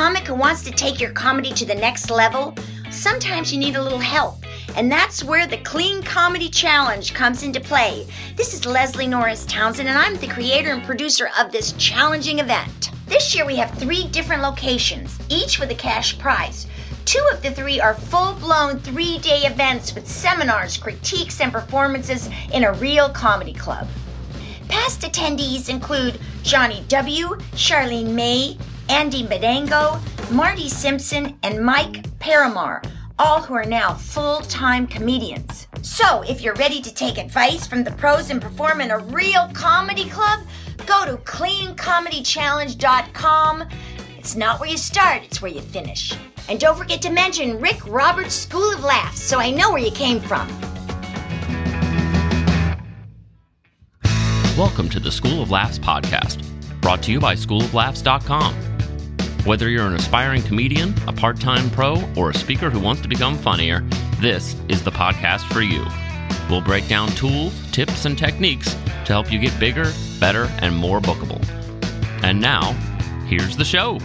comic who wants to take your comedy to the next level? Sometimes you need a little help. And that's where the Clean Comedy Challenge comes into play. This is Leslie Norris Townsend, and I'm the creator and producer of this challenging event. This year we have three different locations, each with a cash prize. Two of the three are full blown three day events with seminars, critiques, and performances in a real comedy club. Past attendees include Johnny W., Charlene May, Andy Madango, Marty Simpson, and Mike Paramar, all who are now full time comedians. So, if you're ready to take advice from the pros and perform in a real comedy club, go to cleancomedychallenge.com. It's not where you start, it's where you finish. And don't forget to mention Rick Roberts School of Laughs so I know where you came from. Welcome to the School of Laughs podcast, brought to you by schooloflaughs.com. Whether you're an aspiring comedian, a part time pro, or a speaker who wants to become funnier, this is the podcast for you. We'll break down tools, tips, and techniques to help you get bigger, better, and more bookable. And now, here's the show.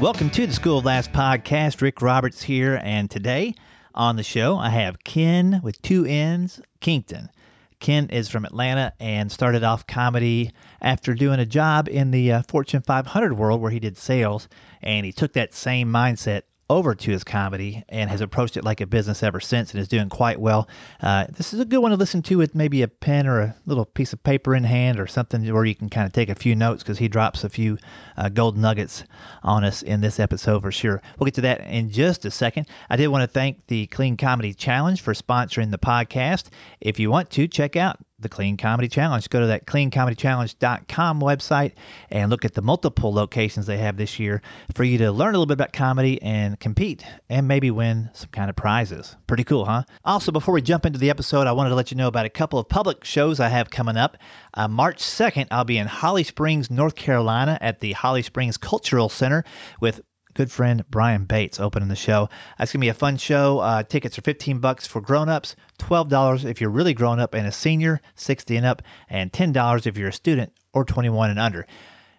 Welcome to the School of Laughs podcast. Rick Roberts here, and today on the show I have Ken with two N's, Kington. Ken is from Atlanta and started off comedy after doing a job in the uh, Fortune 500 world where he did sales, and he took that same mindset over to his comedy and has approached it like a business ever since and is doing quite well. Uh, this is a good one to listen to with maybe a pen or a little piece of paper in hand or something where you can kind of take a few notes because he drops a few uh, gold nuggets on us in this episode for sure. We'll get to that in just a second. I did want to thank the Clean Comedy Challenge for sponsoring the podcast. If you want to, check out the Clean Comedy Challenge. Go to that cleancomedychallenge.com website and look at the multiple locations they have this year for you to learn a little bit about comedy and compete and maybe win some kind of prizes. Pretty cool, huh? Also, before we jump into the episode, I wanted to let you know about a couple of public shows I have coming up. Uh, March 2nd, I'll be in Holly Springs, North Carolina at the Holly Springs Cultural Center with good friend Brian Bates opening the show. That's gonna be a fun show. Uh, tickets are 15 bucks for grown-ups, $12 if you're really grown up and a senior, 60 and up, and $10 if you're a student or 21 and under.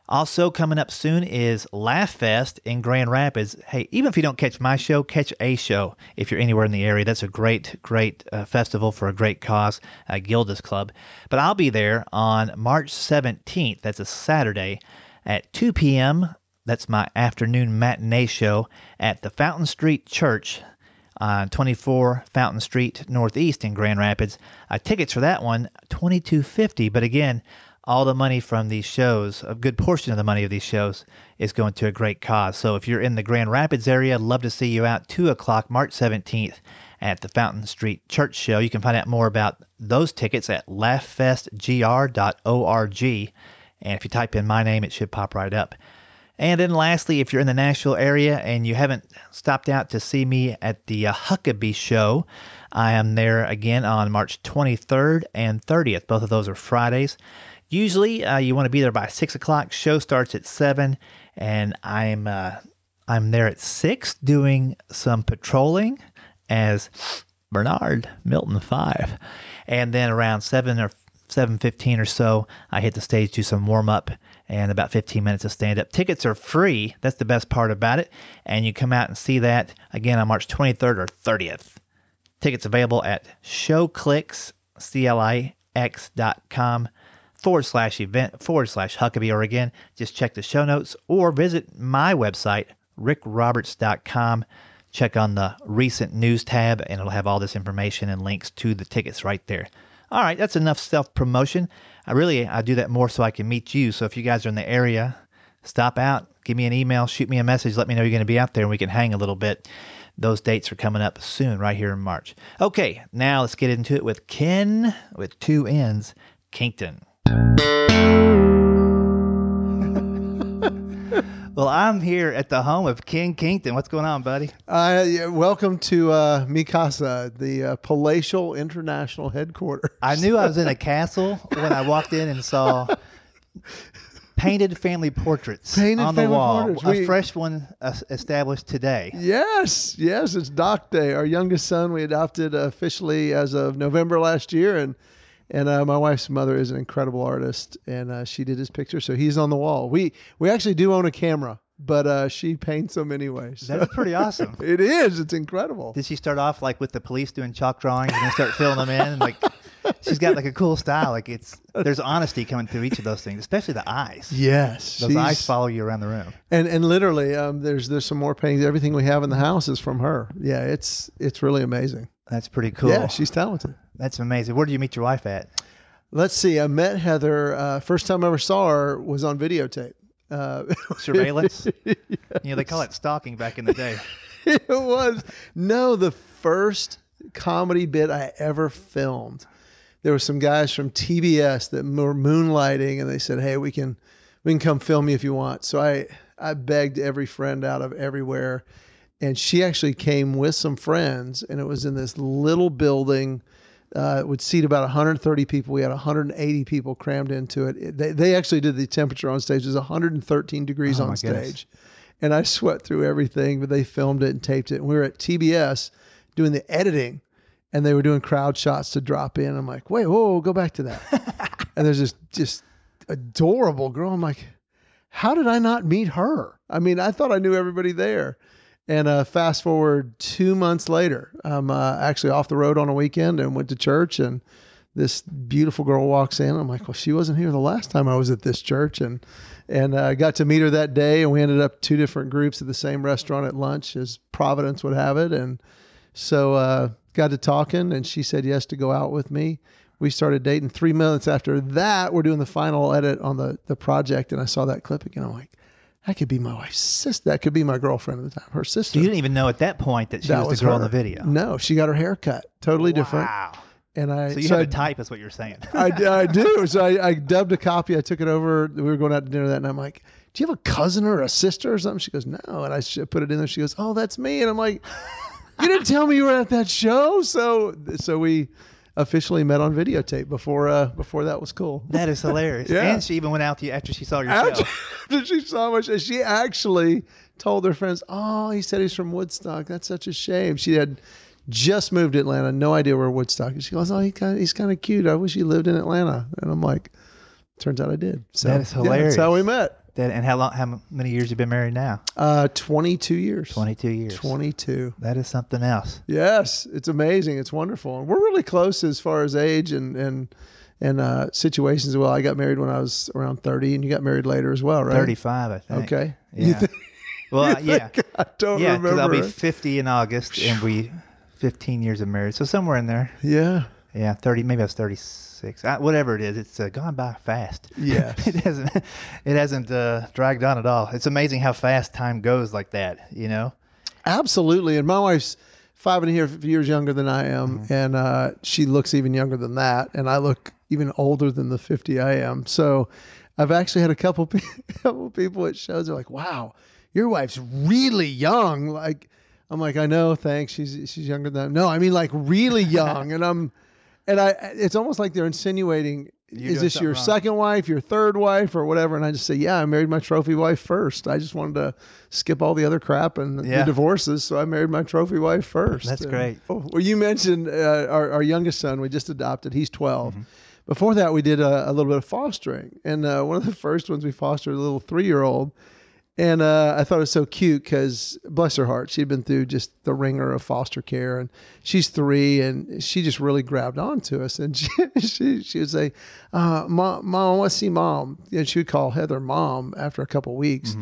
Also coming up soon is Laugh Fest in Grand Rapids. Hey, even if you don't catch my show, catch a show if you're anywhere in the area. That's a great, great uh, festival for a great cause, uh, Gilda's Club. But I'll be there on March 17th. That's a Saturday at 2 p.m. That's my afternoon matinee show at the Fountain Street Church on 24 Fountain Street Northeast in Grand Rapids. Uh, tickets for that one, 22.50. But again, all the money from these shows, a good portion of the money of these shows, is going to a great cause. So if you're in the Grand Rapids area, I'd love to see you out 2 o'clock, March 17th, at the Fountain Street Church Show. You can find out more about those tickets at laughfestgr.org. And if you type in my name, it should pop right up. And then lastly, if you're in the Nashville area and you haven't stopped out to see me at the uh, Huckabee Show, I am there again on March 23rd and 30th. Both of those are Fridays. Usually, uh, you want to be there by six o'clock. Show starts at seven, and I'm uh, I'm there at six doing some patrolling as Bernard Milton Five, and then around seven or 7:15 or so, I hit the stage, do some warm up, and about 15 minutes of stand up. Tickets are free. That's the best part about it, and you come out and see that again on March 23rd or 30th. Tickets available at showclix.com forward slash event forward slash Huckabee, or again, just check the show notes or visit my website, rickroberts.com. Check on the recent news tab, and it'll have all this information and links to the tickets right there. All right, that's enough self promotion. I really I do that more so I can meet you. So if you guys are in the area, stop out, give me an email, shoot me a message, let me know you're going to be out there, and we can hang a little bit. Those dates are coming up soon, right here in March. Okay, now let's get into it with Ken with two N's, Kington. Well, I'm here at the home of Ken Kington. What's going on, buddy? Uh, yeah, welcome to uh, Mikasa, the uh, palatial international headquarters. I knew I was in a castle when I walked in and saw painted family portraits Painted on the wall. portraits. A We- fresh one uh, established today. Yes, yes, it's Doc Day. Our youngest son we adopted officially as of November last year, and And uh, my wife's mother is an incredible artist, and uh, she did his picture, so he's on the wall. We we actually do own a camera, but uh, she paints them anyway. So. That's pretty awesome. it is. It's incredible. Did she start off like with the police doing chalk drawings and then start filling them in? And like, she's got like a cool style. Like it's there's honesty coming through each of those things, especially the eyes. Yes, Those eyes follow you around the room. And and literally, um, there's there's some more paintings. Everything we have in the house is from her. Yeah, it's it's really amazing. That's pretty cool. Yeah, she's talented. That's amazing. Where did you meet your wife at? Let's see. I met Heather. Uh, first time I ever saw her was on videotape. Uh, Surveillance? You know, they call it stalking back in the day. it was no the first comedy bit I ever filmed. There were some guys from TBS that were moonlighting, and they said, "Hey, we can we can come film you if you want." So I I begged every friend out of everywhere, and she actually came with some friends, and it was in this little building. Uh, would seat about 130 people. We had 180 people crammed into it. It- They, they actually did the temperature on stage. It was 113 degrees Oh, on stage goodness. and I sweat through everything, but they filmed it and taped it. And we were at TBS doing the editing, and they were doing crowd shots to drop in. I'm like, wait, whoa, whoa go back to that. and there's this just adorable girl. I'm like, how did I not meet her? I mean, I thought I knew everybody there. And uh, fast forward two months later, I'm uh, actually off the road on a weekend and went to church, and this beautiful girl walks in. I'm like, well, she wasn't here the last time I was at this church, and and I uh, got to meet her that day, and we ended up two different groups at the same restaurant at lunch, as Providence would have it, and so uh, got to talking, and she said yes to go out with me. We started dating. Three minutes after that, we're doing the final edit on the the project, and I saw that clip again. I'm like, that could be my wife's sister. That could be my girlfriend at the time, her sister. You didn't even know at that point that she that was, the girl in the video. No, she got her hair cut, totally different. Wow. And I So you I- have a type, is what you're saying. I, I do. So I, I dubbed a copy. I took it over. We were going out to dinner that night. I'm like, do you have a cousin or a sister or something? She goes, no. And I put it in there. She goes, oh, that's me. And I'm like, you didn't tell me you were at that show. So so we officially met on videotape before uh before that was cool. that is hilarious. Yeah. And she even went out to you after she saw your After, show. after she saw my show, she actually told her friends, "Oh, he said he's from Woodstock. That's such a shame." She had just moved to Atlanta, no idea where Woodstock is. She goes, "Oh, he kind he's kind of cute. I wish he lived in Atlanta." And I'm like, "Turns out I did." So That is yeah, that's how we met. That, and how long? How many years you've been married now? Uh, 22 years. 22 years. 22. That is something else. Yes, it's amazing. It's wonderful, and we're really close as far as age and and and uh, situations. Well, I got married when I was around 30, and you got married later as well, right? 35, I think. Okay. You Yeah. think- well, yeah. I don't Yeah, because remember. I'll be 50 in August, and we 15 years of marriage. So somewhere in there. yeah. Yeah, 30. Maybe I was 36. I, whatever it is, it's uh, gone by fast. Yeah, it hasn't. It hasn't uh, dragged on at all. It's amazing how fast time goes like that. You know. Absolutely. And my wife's five and a half years younger than I am, and uh, she looks even younger than that, and I look even older than the 50 I am. So I've actually had a couple pe- couple people at shows. They're like, "Wow, your wife's really young." Like, I'm like, "I know, thanks. She's she's younger than no, I mean like really young." and I'm, and I, it's almost like they're insinuating. You're is this your wrong. second wife, your third wife, or whatever? And I just say, yeah, I married my trophy wife first. I just wanted to skip all the other crap and Yeah. the divorces, so I married my trophy wife first. That's And- great. Oh, well, you mentioned uh, our, our youngest son. We just adopted. He's 12. Mm-hmm. Before that, we did a, a little bit of fostering, and uh, one of the first ones we fostered a little three-year-old. And uh, I thought it was so cute because, bless her heart, she'd been through just the ringer of foster care, and she's three, and she just really grabbed on to us. And she she, she would say, uh, "Mom, mom, I want to see mom." And she would call Heather mom after a couple weeks.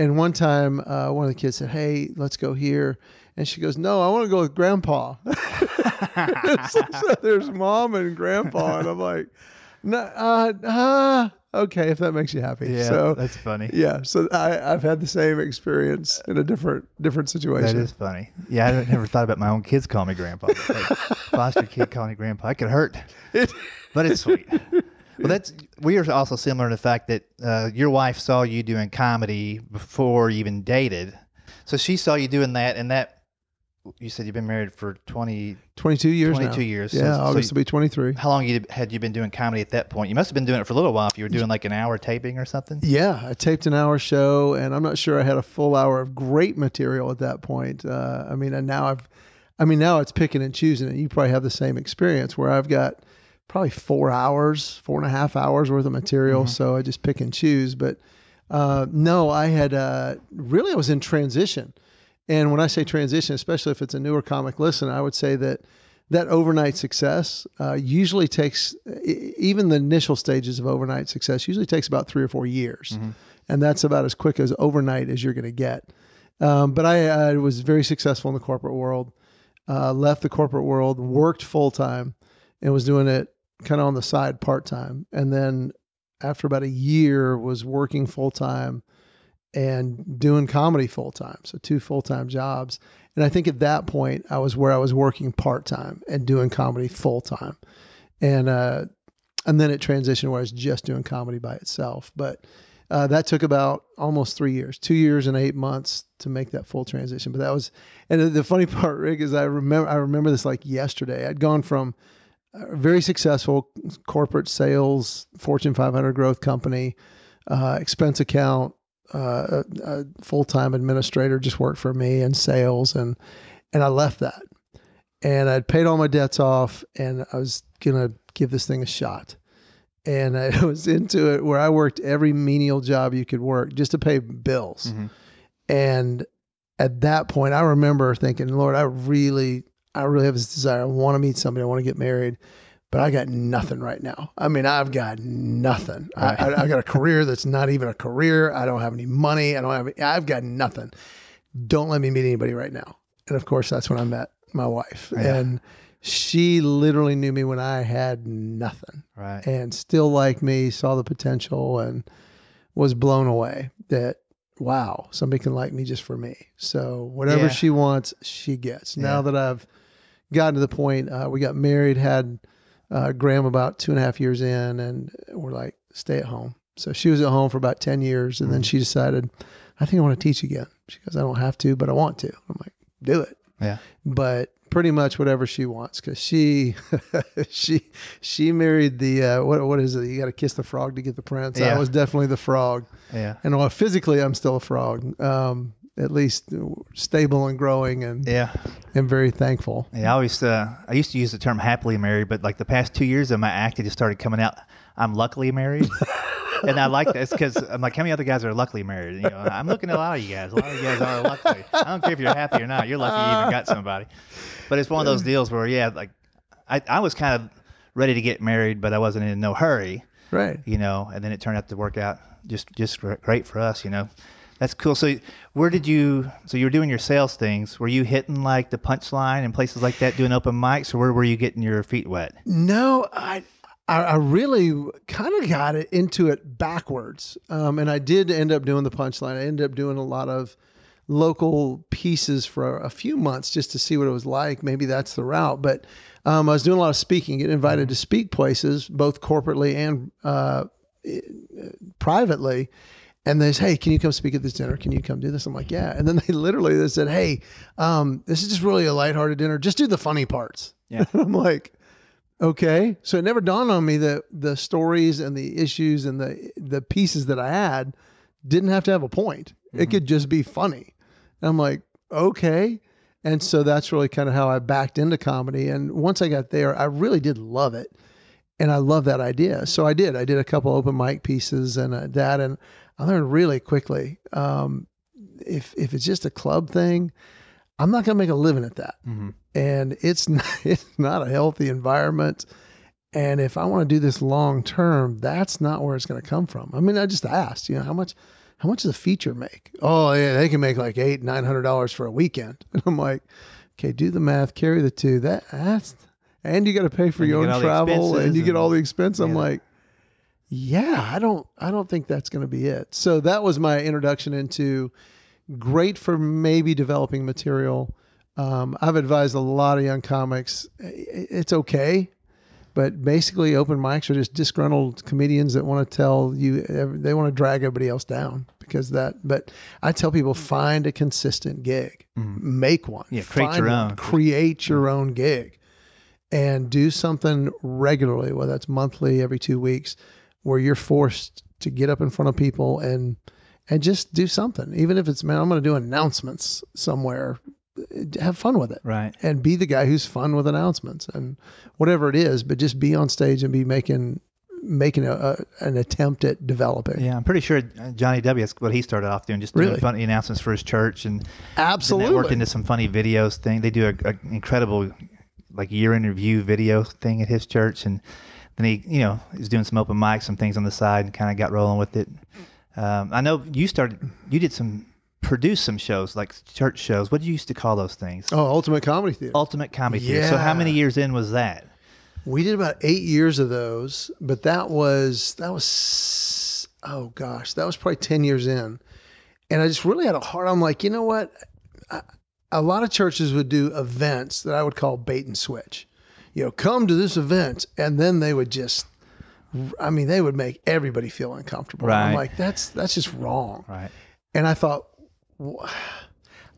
And one time, uh, one of the kids said, "Hey, let's go here," and she goes, "No, I want to go with Grandpa." so, so there's mom and grandpa, and I'm like, "No, uh, uh, okay, if that makes you happy." Yeah, so that's funny. yeah, so I, I've had the same experience in a different different situation. is funny. Yeah, I never thought about my own kids calling me grandpa. like, foster kid calling me grandpa. It could hurt, but it's sweet. Well, that's we are also similar in the fact that uh, your wife saw you doing comedy before you even dated. So she saw you doing that, and that you said you've been married for 20. 22 years 22 now. years. Yeah, so August you- will be 23. How long you, had you been doing comedy at that point? You must have been doing it for a little while. If you were doing like an hour taping or something. Yeah, I taped an hour show, and I'm not sure I had a full hour of great material at that point. Uh, I mean, and now I've, I mean, now it's picking and choosing, and you probably have the same experience where I've got probably four hours, four and a half hours worth of material. Mhm. So I just pick and choose. But uh, no, I had uh, really I was in transition. And when I say transition, especially if it's a newer comic listen, I would say that that overnight success uh, usually takes even the initial stages of overnight success usually takes about three or four years, Mhm. and that's about as quick as overnight as you're going to get. Um, but I, I was very successful in the corporate world. Uh, left the corporate world, worked full time, and was doing it kind of on the side part time. And then after about a year, was working full time and doing comedy full time. So two full time jobs. And I think at that point, I was where I was working part time and doing comedy full time. And uh, and then it transitioned where I was just doing comedy by itself. But uh, that took about almost three years, two years and eight months to make that full transition. But that was, and the- funny part, Rick, is I remember I remember this like yesterday. I'd gone from a very successful corporate sales, Fortune 500 growth company, uh, expense account, uh, a, a full-time administrator just worked for me in sales, and and I left that, and I'd paid all my debts off, and I was gonna give this thing a shot, and I was into it where I worked every menial job you could work just to pay bills, Mhm. and at that point, I remember thinking, Lord, I really, I really have this desire. I want to meet somebody. I want to get married, but I got nothing right now. I mean, I've got nothing. Right. I, I, I got a career that's not even a career. I don't have any money. I don't have. I've got nothing. Don't let me meet anybody right now. And of course, that's when I met my wife, Yeah. and she literally knew me when I had nothing Right. and still liked me, saw the potential, and was blown away that wow, somebody can like me just for me. So whatever Yeah. she wants, she gets. Now that I've gotten to the point, uh, we got married, had uh, Graham about two and a half years in, and we're like, stay at home. So she was at home for about 10 years, and then Mhm. she decided, I think I want to teach again. She goes, I don't have to, but I want to. I'm like, do it Yeah. but pretty much whatever she wants because she she she married the uh, what what is it you got to kiss the frog to get the prince Yeah. i was definitely the frog Yeah. and while physically i'm still a frog um at least stable and growing and Yeah. and very thankful Yeah, I always uh, I used to use the term happily married, but like the past two years of my act, it just started coming out. I'm luckily married, and I like this because I'm like, how many other guys are luckily married? You know, I'm looking at a lot of you guys. A lot of you guys are lucky. I don't care if you're happy or not. You're lucky you even got somebody. But it's one of those deals where, yeah, like I I was kind of ready to get married, but I wasn't in no hurry, right you know. And then it turned out to work out just just great for us, you know. That's cool. So where did you? So you were doing your sales things. Were you hitting like the punchline and places like that, doing open mics, or where were you getting your feet wet? No, I I, really kind of got it into it backwards, um, and I did end up doing the punchline. I ended up doing a lot of local pieces for a few months just to see what it was like. Maybe that's the route, but um, I was doing a lot of speaking, getting invited to speak places, both corporately and uh, privately. And they said, "Hey, can you come speak at this dinner? Can you come do this?" I'm like, "Yeah." And then they literally they said, "Hey, um, this is just really a lighthearted dinner. Just do the funny parts." Yeah. I'm like, okay. So it never dawned on me that the stories and the issues and the the pieces that I had didn't have to have a point. It Mhm. could just be funny. And I'm like, okay. And so that's really kind of how I backed into comedy. And once I got there, I really did love it. And I love that idea. So I did. I did a couple open mic pieces and uh, that, and I learned really quickly. Um, if if it's just a club thing, I'm not gonna make a living at that Mm-hmm. and it's not, it's not a healthy environment. And if I want to do this long term, that's not where it's going to come from. I mean, I just asked, you know, how much how much does a feature make? Oh, yeah, they can make like eight nine hundred dollars for a weekend. And I'm like, okay, do the math, carry the two. That that's and you got to pay for And your get own travel, and you get all the expense. I'm yeah. like, yeah, I don't I don't think that's going to be it. So that was my introduction into great for maybe developing material. Um, I've advised a lot of young comics. It's okay, but basically, open mics are just disgruntled comedians that want to tell you they want to drag everybody else down because that. But I tell people find a consistent gig, Mhm. make one, Yeah, create Find your one. own. create your own gig, and do something regularly, whether that's monthly, every two weeks, where you're forced to get up in front of people and and just do something, even if it's man, I'm going to do announcements somewhere have fun with it Right. and be the guy who's fun with announcements and whatever it is, but just be on stage and be making making a, a an attempt at developing. Yeah, I'm pretty sure uh, Johnny W. That's what he started off doing, just doing Really? funny announcements for his church, and Absolutely. worked into some funny videos thing. They do a, a incredible like year in review video thing at his church, and then he, you know, he's doing some open mics, some things on the side, and kind of got rolling with it. Um, I know you started, you did some, produced some shows like church shows. What do you used to call those things? oh, Ultimate Comedy Theater. Ultimate Comedy Theater. So how many years in was that? We did about eight years of those, but that was that was oh gosh, that was probably ten years in, and I just really had a hard. I'm like, you know what? I, a lot of churches would do events that I would call bait and switch. You know, come to this event, and then they would just, I mean, they would make everybody feel uncomfortable. Right. I'm like, that's that's just wrong. Right. And I thought, "Wh-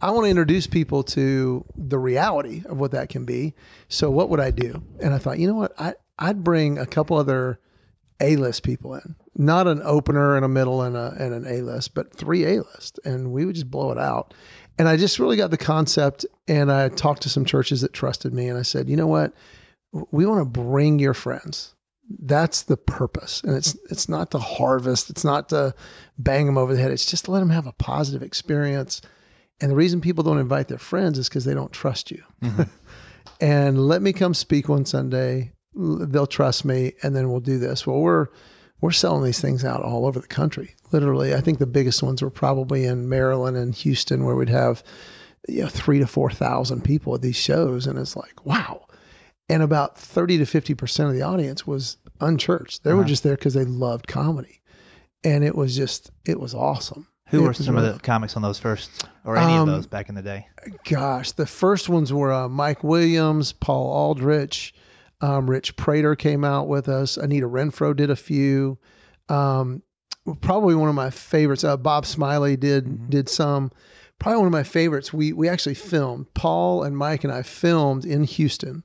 I want to introduce people to the reality of what that can be. So what would I do? And I thought, you know what? I, I'd bring a couple other A-list people in, not an opener and a middle and, a, and an A-list, but three A-list. And we would just blow it out. And I just really got the concept. And I talked to some churches that trusted me. And I said, you know what? We want to bring your friends. That's the purpose. And it's, it's not to harvest. It's not to bang them over the head. It's just to let them have a positive experience. And the reason people don't invite their friends is because they don't trust you. Mm-hmm. and let me come speak one Sunday. They'll trust me, and then we'll do this. Well, we're we're selling these things out all over the country. Literally, I think the biggest ones were probably in Maryland and Houston, where we'd have you know three to four thousand people at these shows, and it's like wow. And about thirty to fifty percent of the audience was unchurched. They were Uh-huh. just there because they loved comedy, and it was just it was awesome. Who It were some really- of the comics on those first, or any Um, of those back in the day? gosh, the first ones were uh, Mike Williams, Paul Aldrich, um, Rich Praytor came out with us. Anita Renfro did a few. Um, probably one of my favorites. Uh, Bob Smiley did Mhm. did some. Probably one of my favorites. We we actually filmed. Paul and Mike and I filmed in Houston,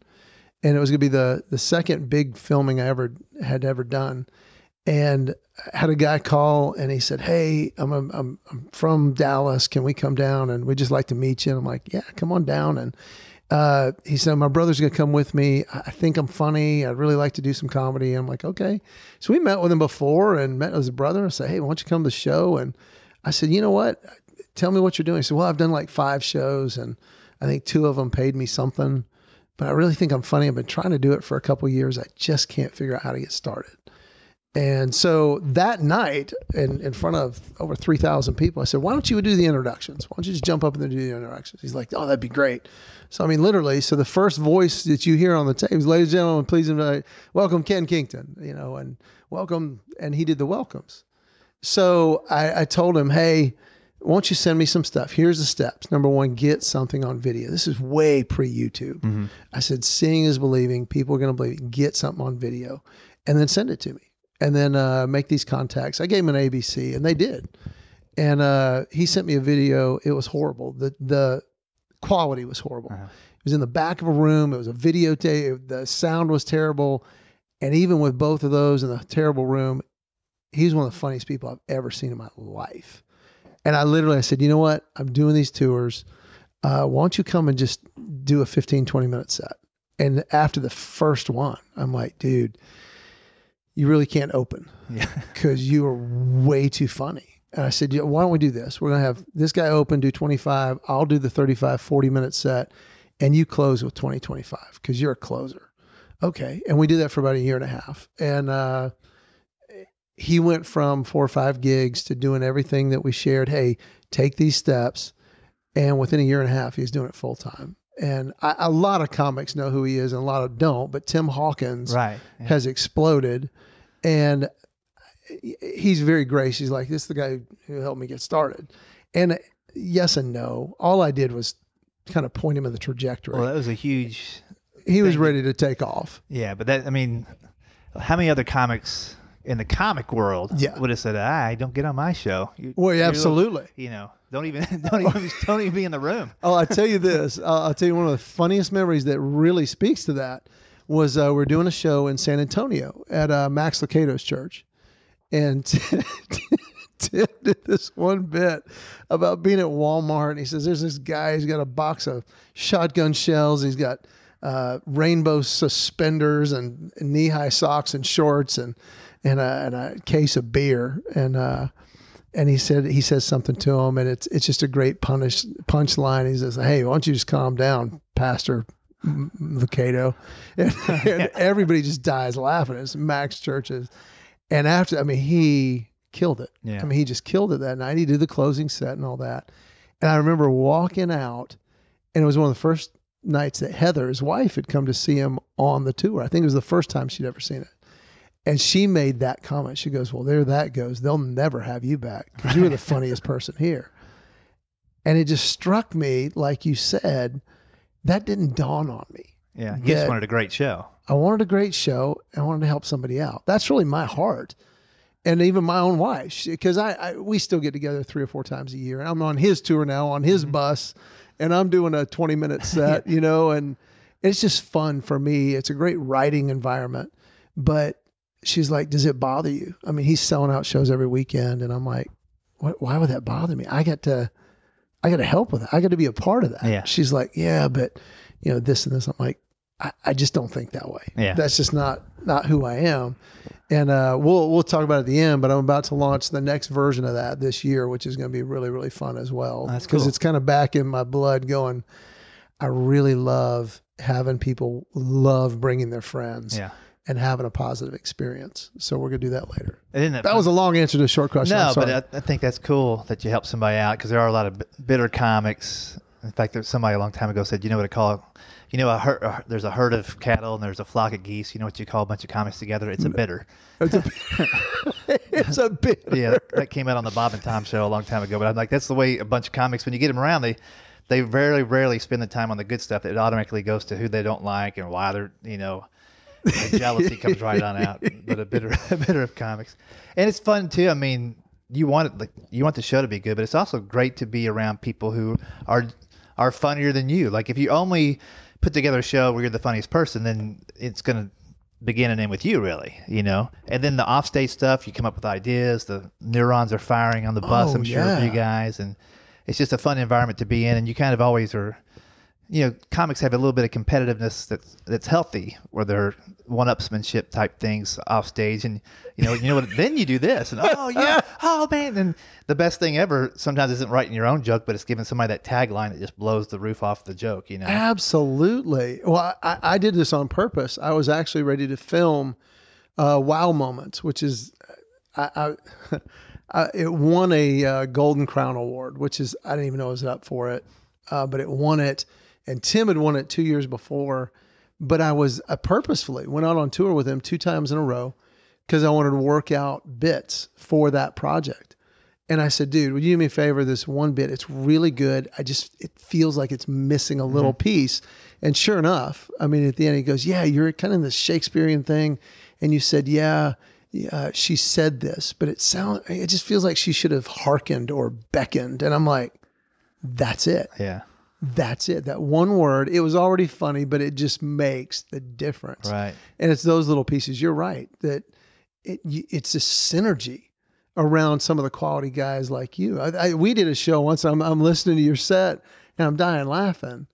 and it was gonna be the the second big filming I ever had ever done. And I had a guy call and he said, "Hey, I'm I'm I'm, I'm from Dallas. Can we come down and we'd just like to meet you?" And I'm like, "Yeah, come on down." And uh, he said, "My brother's gonna come with me. I think I'm funny. I'd really like to do some comedy." And I'm like, "Okay." So we met with him before and met his brother and said, "Hey, why don't you come to the show?" And I said, "You know what? Tell me what you're doing." He said, "Well, I've done like five shows and I think two of them paid me something." But I really think I'm funny. I've been trying to do it for a couple years. I just can't figure out how to get started. And so that night, in, in front of over 3,000 people, I said, Why don't you do the introductions? Why don't you just jump up and do the introductions? He's like, Oh, that'd be great. So, I mean, literally, so the first voice that you hear on the tape is, Ladies and gentlemen, please invite, welcome Ken Kington, you know, and welcome. And he did the welcomes. So I, I told him, Hey, won't you send me some stuff? Here's the steps. Number one, get something on video. This is way pre YouTube. Mhm. I said, seeing is believing. People are going to believe. Get something on video and then send it to me. And then uh, make these contacts. I gave him an ABC and they did. And uh, he sent me a video. It was horrible. The, the quality was horrible. Uh-huh. It was in the back of a room. It was a videotape. The sound was terrible. And even with both of those in the terrible room, he's one of the funniest people I've ever seen in my life. And I literally, I said, you know what? I'm doing these tours. Uh, why don't you come and just do a 15, 20 minute set? And after the first one, I'm like, dude, you really can't open Yeah. because you are way too funny. And I said, yeah, why don't we do this? We're going to have this guy open, do 25. I'll do the 35, 40 minute set, and you close with 20, 25 because you're a closer. Okay. And we did that for about a year and a half. And uh, he went from four or five gigs to doing everything that we shared. Hey, take these steps. And within a year and a half, he's doing it full time. And I, a lot of comics know who he is, and a lot of don't. But Tim Hawkins Right. Yeah. has exploded, and he's very gracious. He's like, "This is the guy who helped me get started." And yes and no. All I did was kind of point him in the trajectory. Well, that was a huge. he was ready to take off. Yeah, but that I mean, how many other comics in the comic world Yeah. would have said, "I don't get on my show." You, Well, yeah, you're little- absolutely. You know, don't even don't even don't even be in the room. Oh, I tell you this. I'll, I'll tell you one of the funniest memories that really speaks to that was uh, we're doing a show in San Antonio at uh, Max Lucado's church, and Tim did this one bit about being at Walmart. And he says, There's this guy, he's got a box of shotgun shells. He's got uh, rainbow suspenders and knee high socks and shorts and, and, a, and a case of beer. And, uh, and he said he says something to him, and it's it's just a great punish punchline. He says, "Hey, why don't you just calm down, Pastor Vacato?" And, and everybody just dies laughing. It's Max Churches, and after I mean he killed it. Yeah. I mean he just killed it that night. He did the closing set and all that, and I remember walking out, and it was one of the first nights that Heather, his wife, had come to see him on the tour. I think it was the first time she'd ever seen it. And she made that comment. She goes, Well, there that goes. They'll never have you back because you were the funniest person here. And it just struck me, like you said, that didn't dawn on me. Yeah. You just wanted a great show. I wanted a great show. I wanted to help somebody out. That's really my heart. And even my own wife, because I, I we still get together three or four times a year. And I'm on his tour now, on his mm-hmm. bus, and I'm doing a 20 minute set, you know, and it's just fun for me. It's a great writing environment. But she's like, "Does it bother you?" I mean, he's selling out shows every weekend, and I'm like, "What? Why would that bother me? I got to, I got to help with it. I got to be a part of that." Yeah. She's like, "Yeah, but you know this and this." I'm like, I, I just don't think that way. Yeah. That's just not not who I am. And uh, we'll we'll talk about it at the end, but I'm about to launch the next version of that this year, which is going to be really really fun as well. That's because cool. it's kind of back in my blood. Going, I really love having people love bringing their friends Yeah. and having a positive experience. So we're gonna do that later. It That was a long answer to a short question. No, but I, I think that's cool that you help somebody out because there are a lot of b- bitter comics. In fact, there's somebody a long time ago said, you know what to call, you know, a herd, a, there's a herd of cattle and there's a flock of geese. You know what you call a bunch of comics together? It's a mm. bitter. it's a, it's a bit. Yeah, that, that came out on the Bob and Tom show a long time ago. But I'm like, that's the way a bunch of comics, when you get them around, they they very rarely spend the time on the good stuff. It automatically goes to who they don't like and why they're, you know, jealousy comes right on out. But a bitter, a bitter of comics, and it's fun too. I mean, you want it, like you want the show to be good, but it's also great to be around people who are are funnier than you. Like if you only put together a show where you're the funniest person, then it's gonna begin and end with you, really, you know. And then the offstage stuff, you come up with ideas. The neurons are firing on the bus. Oh, I'm sure for you guys, and it's just a fun environment to be in. And you kind of always are. You know, comics have a little bit of competitiveness that's that's healthy, where they're one-upsmanship type things off stage, and you know, you know what? then you do this, and oh yeah, oh man, and the best thing ever sometimes isn't writing your own joke, but it's giving somebody that tagline that just blows the roof off the joke. You know, Absolutely. Well, I, I did this on purpose. I was actually ready to film uh, Wow Moments, which is I, I, I it won a uh, Golden Crown Award, which is I didn't even know it was up for it, uh, but it won it, and Tim had won it two years before. But I was I purposefully went out on tour with him two times in a row because I wanted to work out bits for that project. And I said, dude, would you do me a favor? This one bit, it's really good. I just, it feels like it's missing a little mm-hmm. piece. And sure enough, I mean, at the end, he goes, yeah, you're kind of in this Shakespearean thing. And you said, yeah, yeah, she said this, but it sound, it just feels like she should have hearkened or beckoned. And I'm like, that's it. yeah, That's it. That one word, it was already funny, but it just makes the difference right. and it's those little pieces. You're right that it it's a synergy around some of the quality guys like you. I, I, we did a show once. I'm I'm listening to your set and I'm dying laughing.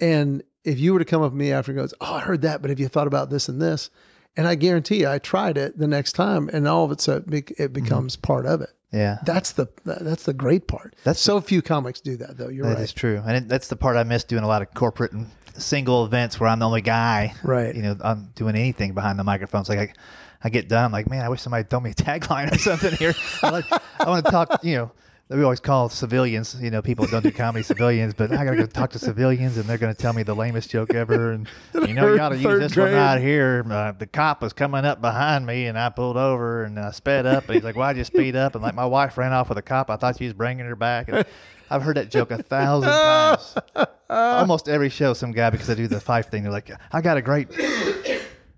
And if you were to come up to me after and goes, oh, I heard that, but have you thought about this and this? And I guarantee you, I tried it the next time, and all of it's a, it mm-hmm. becomes part of it. Yeah, That's the that's the great part. That's- so few comics do that though. You're That right. That is true, and it, that's the part I miss doing a lot of corporate and single events where I'm the only guy. Right. You know, I'm doing anything behind the microphones. Like I, I get done, I'm like, man, I wish somebody told me a tagline or something here. I, like, I want to talk. You know, we always call civilians. You know, people that don't do comedy civilians, but I gotta go talk to civilians, and they're gonna tell me the lamest joke ever. And you know, you gotta use this one grade. right here. Uh, the cop was coming up behind me, and I pulled over and I sped up, and he's like, why'd you speed up? And like my wife ran off with a cop. I thought she was bringing her back. And I've heard that joke a thousand times. Almost every show, some guy because I do the five thing, they're like, I got a great,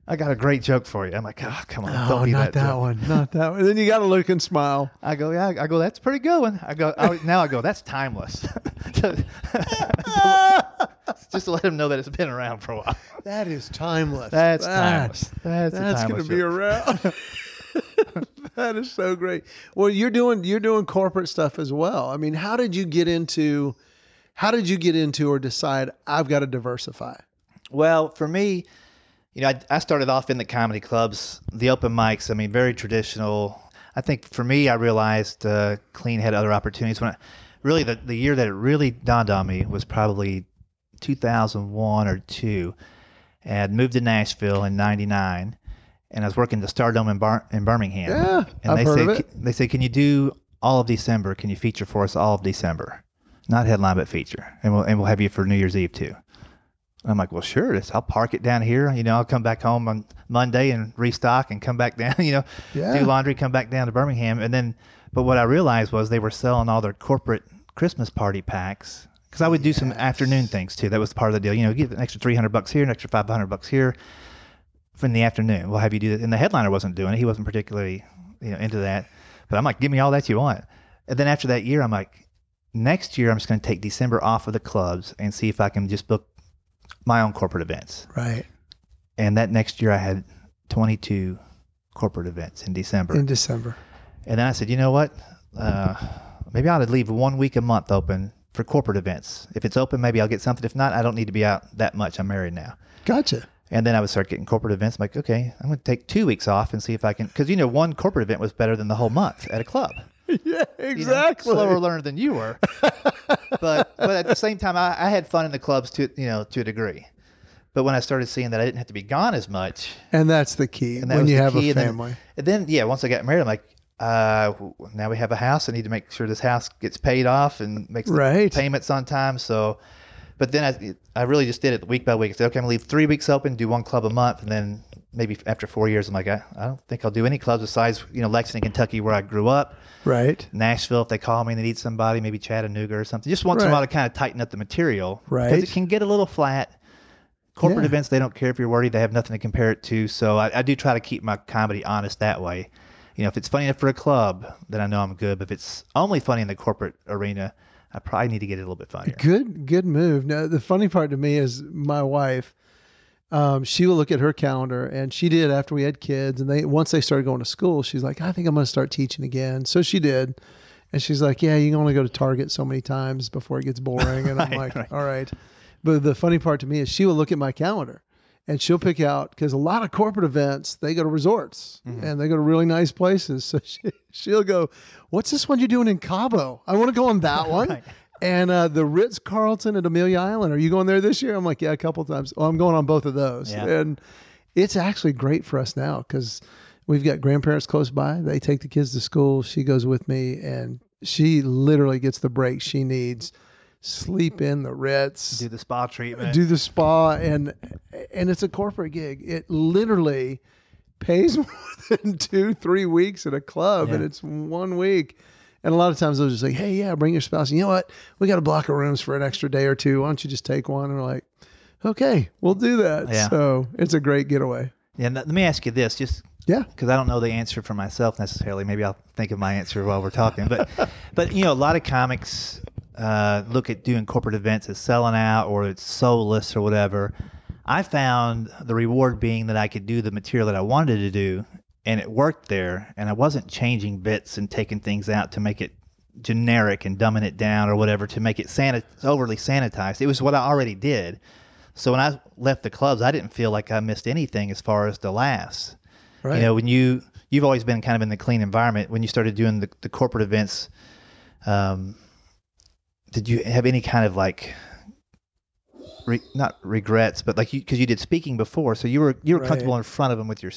I got a great joke for you. I'm like, oh, come on, Oh, don't be not that, that, one, not that one. Then you got to look and smile. I go, yeah. I go, that's a pretty good one. I go, I, now I go, that's timeless. Just to let him know that it's been around for a while. That is timeless. That's That- timeless. That's, That's going to be around. that is so great. Well, you're doing you're doing corporate stuff as well. I mean, how did you get into how did you get into or decide I've got to diversify? Well, for me, you know, I, I started off in the comedy clubs, the open mics. I mean, very traditional. I think for me, I realized uh, Clean had other opportunities. When I, really the the year that it really dawned on me was probably 2001 or two. And moved to Nashville in '99, and I was working the Stardome in, Bar- in Birmingham. Yeah, and I've they heard say of it. they say, can you do all of December? Can you feature for us all of December? Not headline, but feature, and we'll and we'll have you for New Year's Eve too. I'm like, well, sure. I'll park it down here. You know, I'll come back home on Monday and restock and come back down. You know, Yeah. do laundry, come back down to Birmingham, and then. But what I realized was they were selling all their corporate Christmas party packs because I would do some afternoon things too. That was part of the deal. You know, give an extra 300 bucks here, an extra 500 bucks here in the afternoon. We'll have you do that. And the headliner wasn't doing it. He wasn't particularly, you know, into that. But I'm like, give me all that you want. And then after that year, I'm like, next year I'm just going to take December off of the clubs and see if I can just book my own corporate events. Right. And that next year I had 22 corporate events in December. In December. And then I said, you know what? Uh, maybe I ought to leave one week a month open for corporate events. If it's open, maybe I'll get something. If not, I don't need to be out that much. I'm married now. Gotcha. And then I would start getting corporate events. I'm like, okay, I'm going to take two weeks off and see if I can, because you know, one corporate event was better than the whole month at a club. yeah, You know, exactly. slower learner than you were. but but at the same time, I, I had fun in the clubs to you know to a degree. But when I started seeing that I didn't have to be gone as much, and that's the key and that when you have key, a and then- family. And then, yeah, once I got married, I'm like, uh, now we have a house. I need to make sure this house gets paid off and makes Right. payments on time. So, but then I, I really just did it week by week. I said, okay, I'm gonna leave three weeks open, do one club a month, and then maybe after four years, I'm like, I, I don't think I'll do any clubs besides, you know, Lexington, Kentucky, where I grew up. Right. Nashville, if they call me and they need somebody, maybe Chattanooga or something. Just once in a while to kind of tighten up the material. Right. Because it can get a little flat. Corporate Yeah. events, they don't care if you're wordy. They have nothing to compare it to. So I, I do try to keep my comedy honest that way. You know, if it's funny enough for a club, then I know I'm good. But if it's only funny in the corporate arena, I probably need to get it a little bit funnier. Good, good move. Now, the funny part to me is my wife. Um, she will look at her calendar, and she did after we had kids. And they once they started going to school, she's like, I think I'm going to start teaching again. So she did, and she's like, Yeah, you can only go to Target so many times before it gets boring. And I'm Right, like, right. All right. But the funny part to me is she will look at my calendar, and she'll pick out because a lot of corporate events they go to resorts and they go to really nice places. So she she'll go, What's this one you're doing in Cabo? I want to go on that one. Right. And uh, the Ritz Carlton at Amelia Island. Are you going there this year? I'm like, yeah, a couple times. Oh, I'm going on both of those. Yeah. And it's actually great for us now because we've got grandparents close by. They take the kids to school. She goes with me, and she literally gets the break she needs. Sleep in the Ritz, Do the spa treatment. do the spa, and and it's a corporate gig. It literally pays more than two, three weeks at a club, and it's one week. And a lot of times they'll just say, "Hey, yeah, bring your spouse." You know what? We got a block of rooms for an extra day or two. Why don't you just take one? And we're like, "Okay, we'll do that." Yeah. So it's a great getaway. yeah, let me ask you this, just Yeah. because I don't know the answer for myself necessarily. Maybe I'll think of my answer while we're talking. But but you know, a lot of comics uh, look at doing corporate events as selling out or it's soulless or whatever. I found the reward being that I could do the material that I wanted to do, and it worked there, and I wasn't changing bits and taking things out to make it generic and dumbing it down or whatever to make it sanit- overly sanitized. It was what I already did. So when I left the clubs, I didn't feel like I missed anything as far as the laughs. Right. You know, when you you've always been kind of in the clean environment. When you started doing the, the corporate events, um, did you have any kind of like, re, not regrets, but like you because you did speaking before, so you were you were Right. comfortable in front of them with your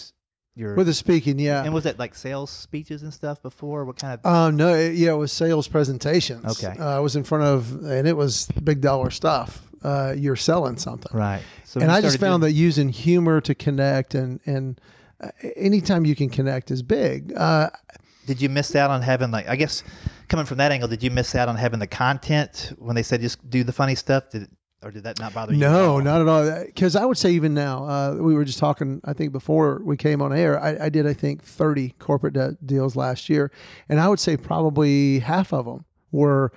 your. With the speaking, yeah. and was it like sales speeches and stuff before? What kind of? Um, no, it, yeah, it was sales presentations. Okay. Uh, I was in front of, and it was big dollar stuff. Uh, you're selling something. right. So and I just found doing- that using humor to connect and and uh, anytime you can connect is big. Uh, Did you miss out on having like I guess coming from that angle, did you miss out on having the content when they said just do the funny stuff? Did or did that not bother you? no, not at all. Because I would say even now, uh, we were just talking. I think before we came on air, I, I did I think 30 corporate de- deals last year, and I would say probably half of them were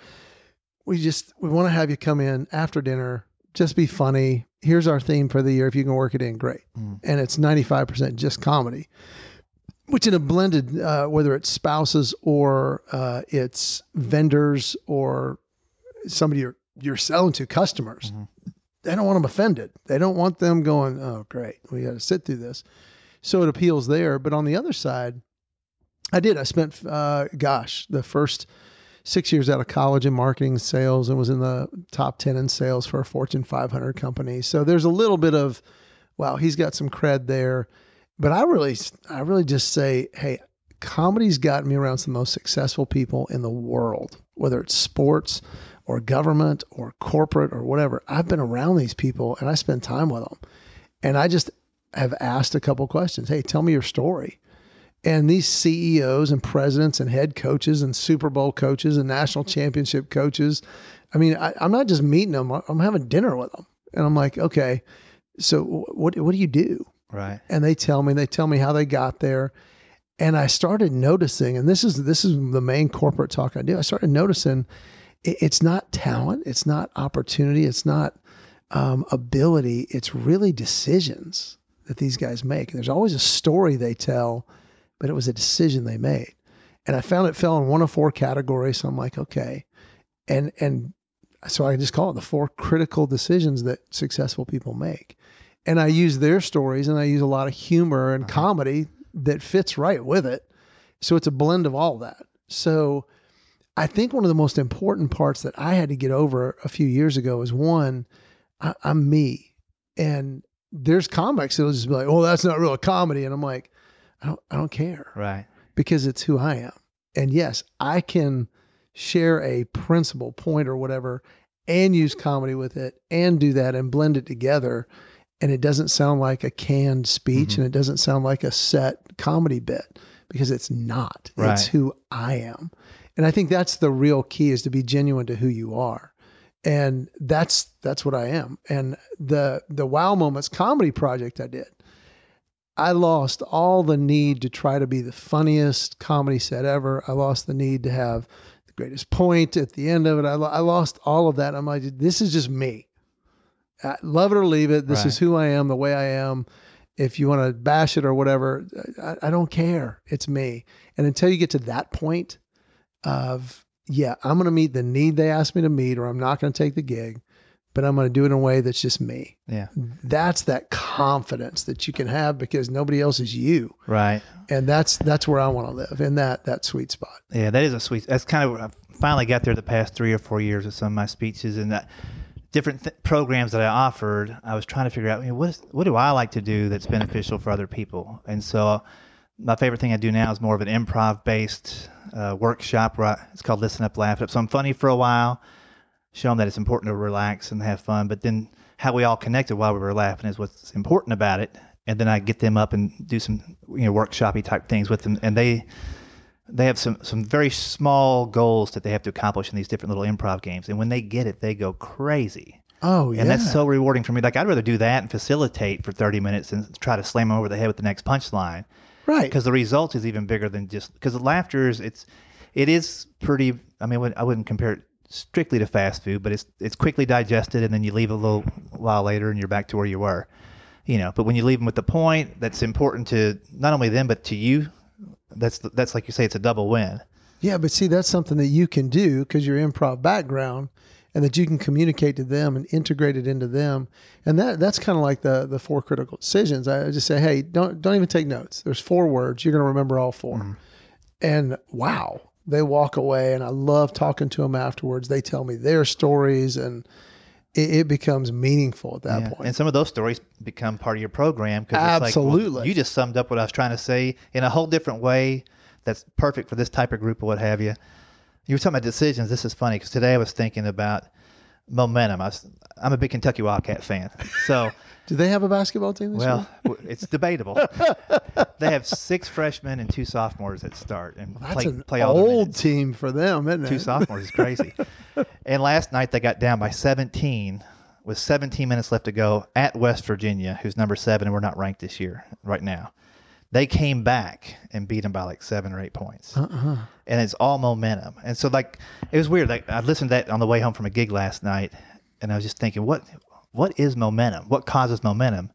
we just we want to have you come in after dinner, just be funny. Here's our theme for the year. If you can work it in, great. Mm. And it's 95% just comedy. which in a blended, uh, whether it's spouses or uh, it's vendors or somebody you're you're selling to customers, they don't want them offended. They don't want them going, oh great, we got to sit through this. So it appeals there. But on the other side, I did. I spent, uh, gosh, the first six years out of college in marketing sales and was in the top 10 in sales for a Fortune 500 company. So there's a little bit of, wow, he's got some cred there. But I really, I really just say, hey, comedy's gotten me around some of the most successful people in the world, whether it's sports or government or corporate or whatever. I've been around these people and I spend time with them. And I just have asked a couple questions. Hey, tell me your story. And these CEOs and presidents and head coaches and Super Bowl coaches and national championship coaches, I mean, I, I'm not just meeting them, I'm having dinner with them. And I'm like, okay, so what, what do you do? Right. And they tell me, they tell me how they got there. And I started noticing, and this is this is the main corporate talk I do. I started noticing it's not talent, it's not opportunity, it's not um, ability, it's really decisions that these guys make. And there's always a story they tell, but it was a decision they made. And I found it fell in one of four categories. So I'm like, okay. And and so I just call it the four critical decisions that successful people make. And I use their stories and I use a lot of humor and comedy that fits right with it. So it's a blend of all that. So I think one of the most important parts that I had to get over a few years ago is one, I, I'm me. And there's comics that'll just be like, oh, that's not real comedy. And I'm like, I don't, I don't care Right. because it's who I am. And yes, I can share a principle point or whatever and use comedy with it and do that and blend it together. And it doesn't sound like a canned speech Mhm. and it doesn't sound like a set comedy bit because it's not. Right. It's who I am. And I think that's the real key is to be genuine to who you are. And that's that's what I am. And the the wow moments comedy project I did, I lost all the need to try to be the funniest comedy set ever. I lost the need to have the greatest point at the end of it. I, lo- I lost all of that. I'm like, this is just me. Uh, love it or leave it. This Right. is who I am, the way I am. If you want to bash it or whatever, I, I don't care. It's me. And until you get to that point of, yeah, I'm going to meet the need they asked me to meet, or I'm not going to take the gig, but I'm going to do it in a way that's just me Yeah. that's that confidence that you can have because nobody else is you Right. and that's that's where i want to live in that that sweet spot Yeah, that is a sweet. That's kind of. where I finally got there the past three or four years with some of my speeches and that different th- programs that I offered. I was trying to figure out, you know, what is, what do I like to do that's beneficial for other people? And so, my favorite thing I do now is more of an improv-based uh, workshop. Where I, it's called Listen Up, Laugh Up. So I'm funny for a while, show them that it's important to relax and have fun. But then how we all connected while we were laughing is what's important about it. And then I get them up and do some, you know, workshoppy type things with them, and they they have some some very small goals that they have to accomplish in these different little improv games and when they get it they go crazy oh yeah and that's so rewarding for me like i'd rather do that and facilitate for 30 minutes and try to slam them over the head with the next punchline right. Because the result is even bigger than just because the laughter is it's it is pretty i mean I wouldn't- i wouldn't compare it strictly to fast food but it's it's quickly digested and then you leave a little while later and you're back to where you were you know. But when you leave them with the point that's important to not only them but to you that's that's like you say it's a double win. Yeah but see that's something that you can do because your improv background and that you can communicate to them and integrate it into them. And that that's kind of like the the four critical decisions. I just say hey don't don't even take notes. There's four words. You're going to remember all 4 Mhm. and wow they walk away and i love talking to them afterwards. They tell me their stories and it, it becomes meaningful at that Yeah, point. And some of those stories become part of your program because it's like, well, Absolutely. you just summed up what I was trying to say in a whole different way that's perfect for this type of group or what have you. You were talking about decisions. This is funny because today I was thinking about momentum. I was, I'm a big Kentucky Wildcat fan. So, do they have a basketball team this well, year? it's debatable. they have six freshmen and two sophomores that start and that's play, an play all old team for them isn't it? Two sophomores is crazy. and last night they got down by 17 with 17 minutes left to go at West Virginia, who's number seven, and we're not ranked this year right now. They came back and beat them by like seven or eight points, uh-uh. and it's all momentum. And so like it was weird. Like I listened to that on the way home from a gig last night, and I was just thinking, what what is momentum? What causes momentum?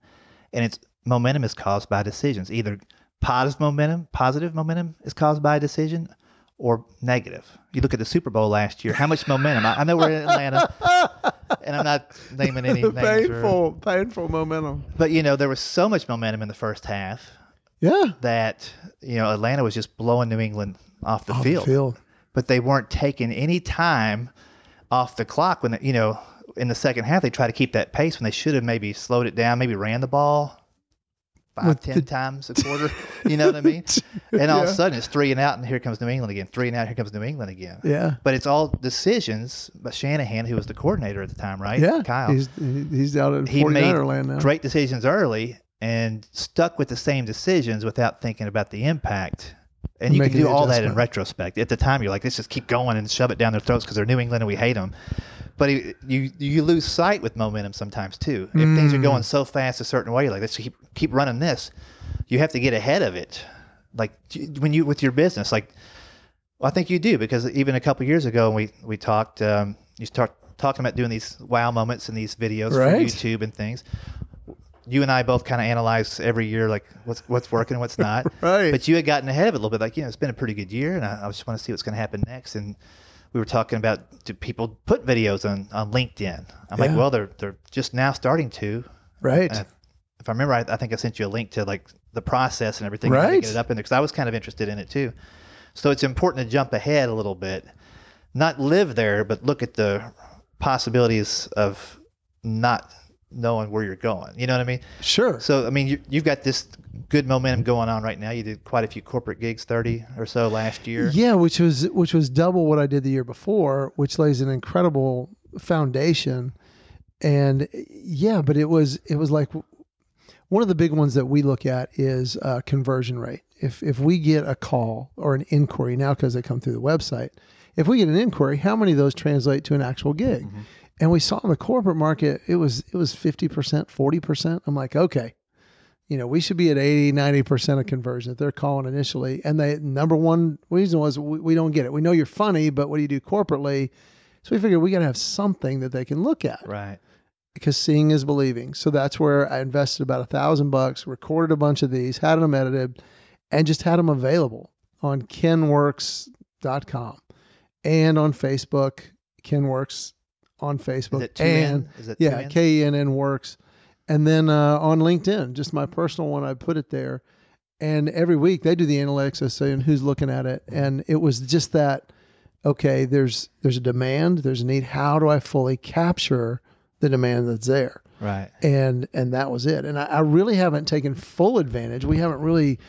And it's momentum is caused by decisions, either positive momentum, positive momentum is caused by a decision, or negative. You look at the Super Bowl last year. How much momentum? I, I know we're in Atlanta, and I'm not naming any names. or- painful, painful momentum. but you know, there was so much momentum in the first half Yeah. that you know Atlanta was just blowing New England off the Off field. field. But they weren't taking any time off the clock when you know in the second half they tried to keep that pace when they should have maybe slowed it down, maybe ran the ball five, With ten the- times a quarter. you know what I mean? And all of a sudden it's three and out, and here comes New England again. Three and out, here comes New England again. Yeah. But it's all decisions. But Shanahan, who was the coordinator at the time, right? Yeah. Kyle. He's he's out at he 49er made land now. great decisions early and stuck with the same decisions without thinking about the impact. And you can do all that in retrospect. At the time, you're like, let's just keep going and shove it down their throats because they're New England and we hate them. But you you lose sight with momentum sometimes too. If things are Mm. going so fast a certain way, you're like, let's keep keep running this. You have to get ahead of it. Like when you with your business, like well, I think you do because even a couple years ago when we we talked, um, you start talking about doing these wow moments and these videos for YouTube and things. You and I both kind of analyze every year like what's what's working, and what's not. Right. But you had gotten ahead of it a little bit, like you know, it's been a pretty good year, and I, I just want to see what's going to happen next. And we were talking about do people put videos on on LinkedIn? I'm like, well, they're they're just now starting to. right. If I remember, I, I think I sent you a link to like the process and everything, and how to Right. get it up in there because I was kind of interested in it too. So it's important to jump ahead a little bit, not live there, but look at the possibilities of not knowing where you're going. You know what I mean? Sure. So I mean, you, you've got this good momentum going on right now. You did quite a few corporate gigs, 30 or so last year. Yeah, which was which was double what I did the year before, which lays an incredible foundation. And yeah, but it was it was like one of the big ones that we look at is uh, conversion rate. If if we get a call or an inquiry now because they come through the website, if we get an inquiry, how many of those translate to an actual gig? And we saw in the corporate market it was it was 50%, 40%. I'm like, okay, you know, we should be at 80, 90% of conversion if they're calling initially. And the number one reason was we, we don't get it. We know you're funny, but what do you do corporately? So we figured we got to have something that they can look at Right. because seeing is believing. So that's where I invested about a thousand bucks, recorded a bunch of these, had them edited, and just had them available on kennworks.com and on Facebook, KennWorks on Facebook. Is it and N? Is it yeah? K E N N Works. And then uh, on LinkedIn, just my personal one, I put it there. And every week they do the analytics of saying who's looking at it. And it was just that, okay, there's there's a demand, there's a need. How do I fully capture the demand that's there? Right. And and that was it. And I, I really haven't taken full advantage. We haven't really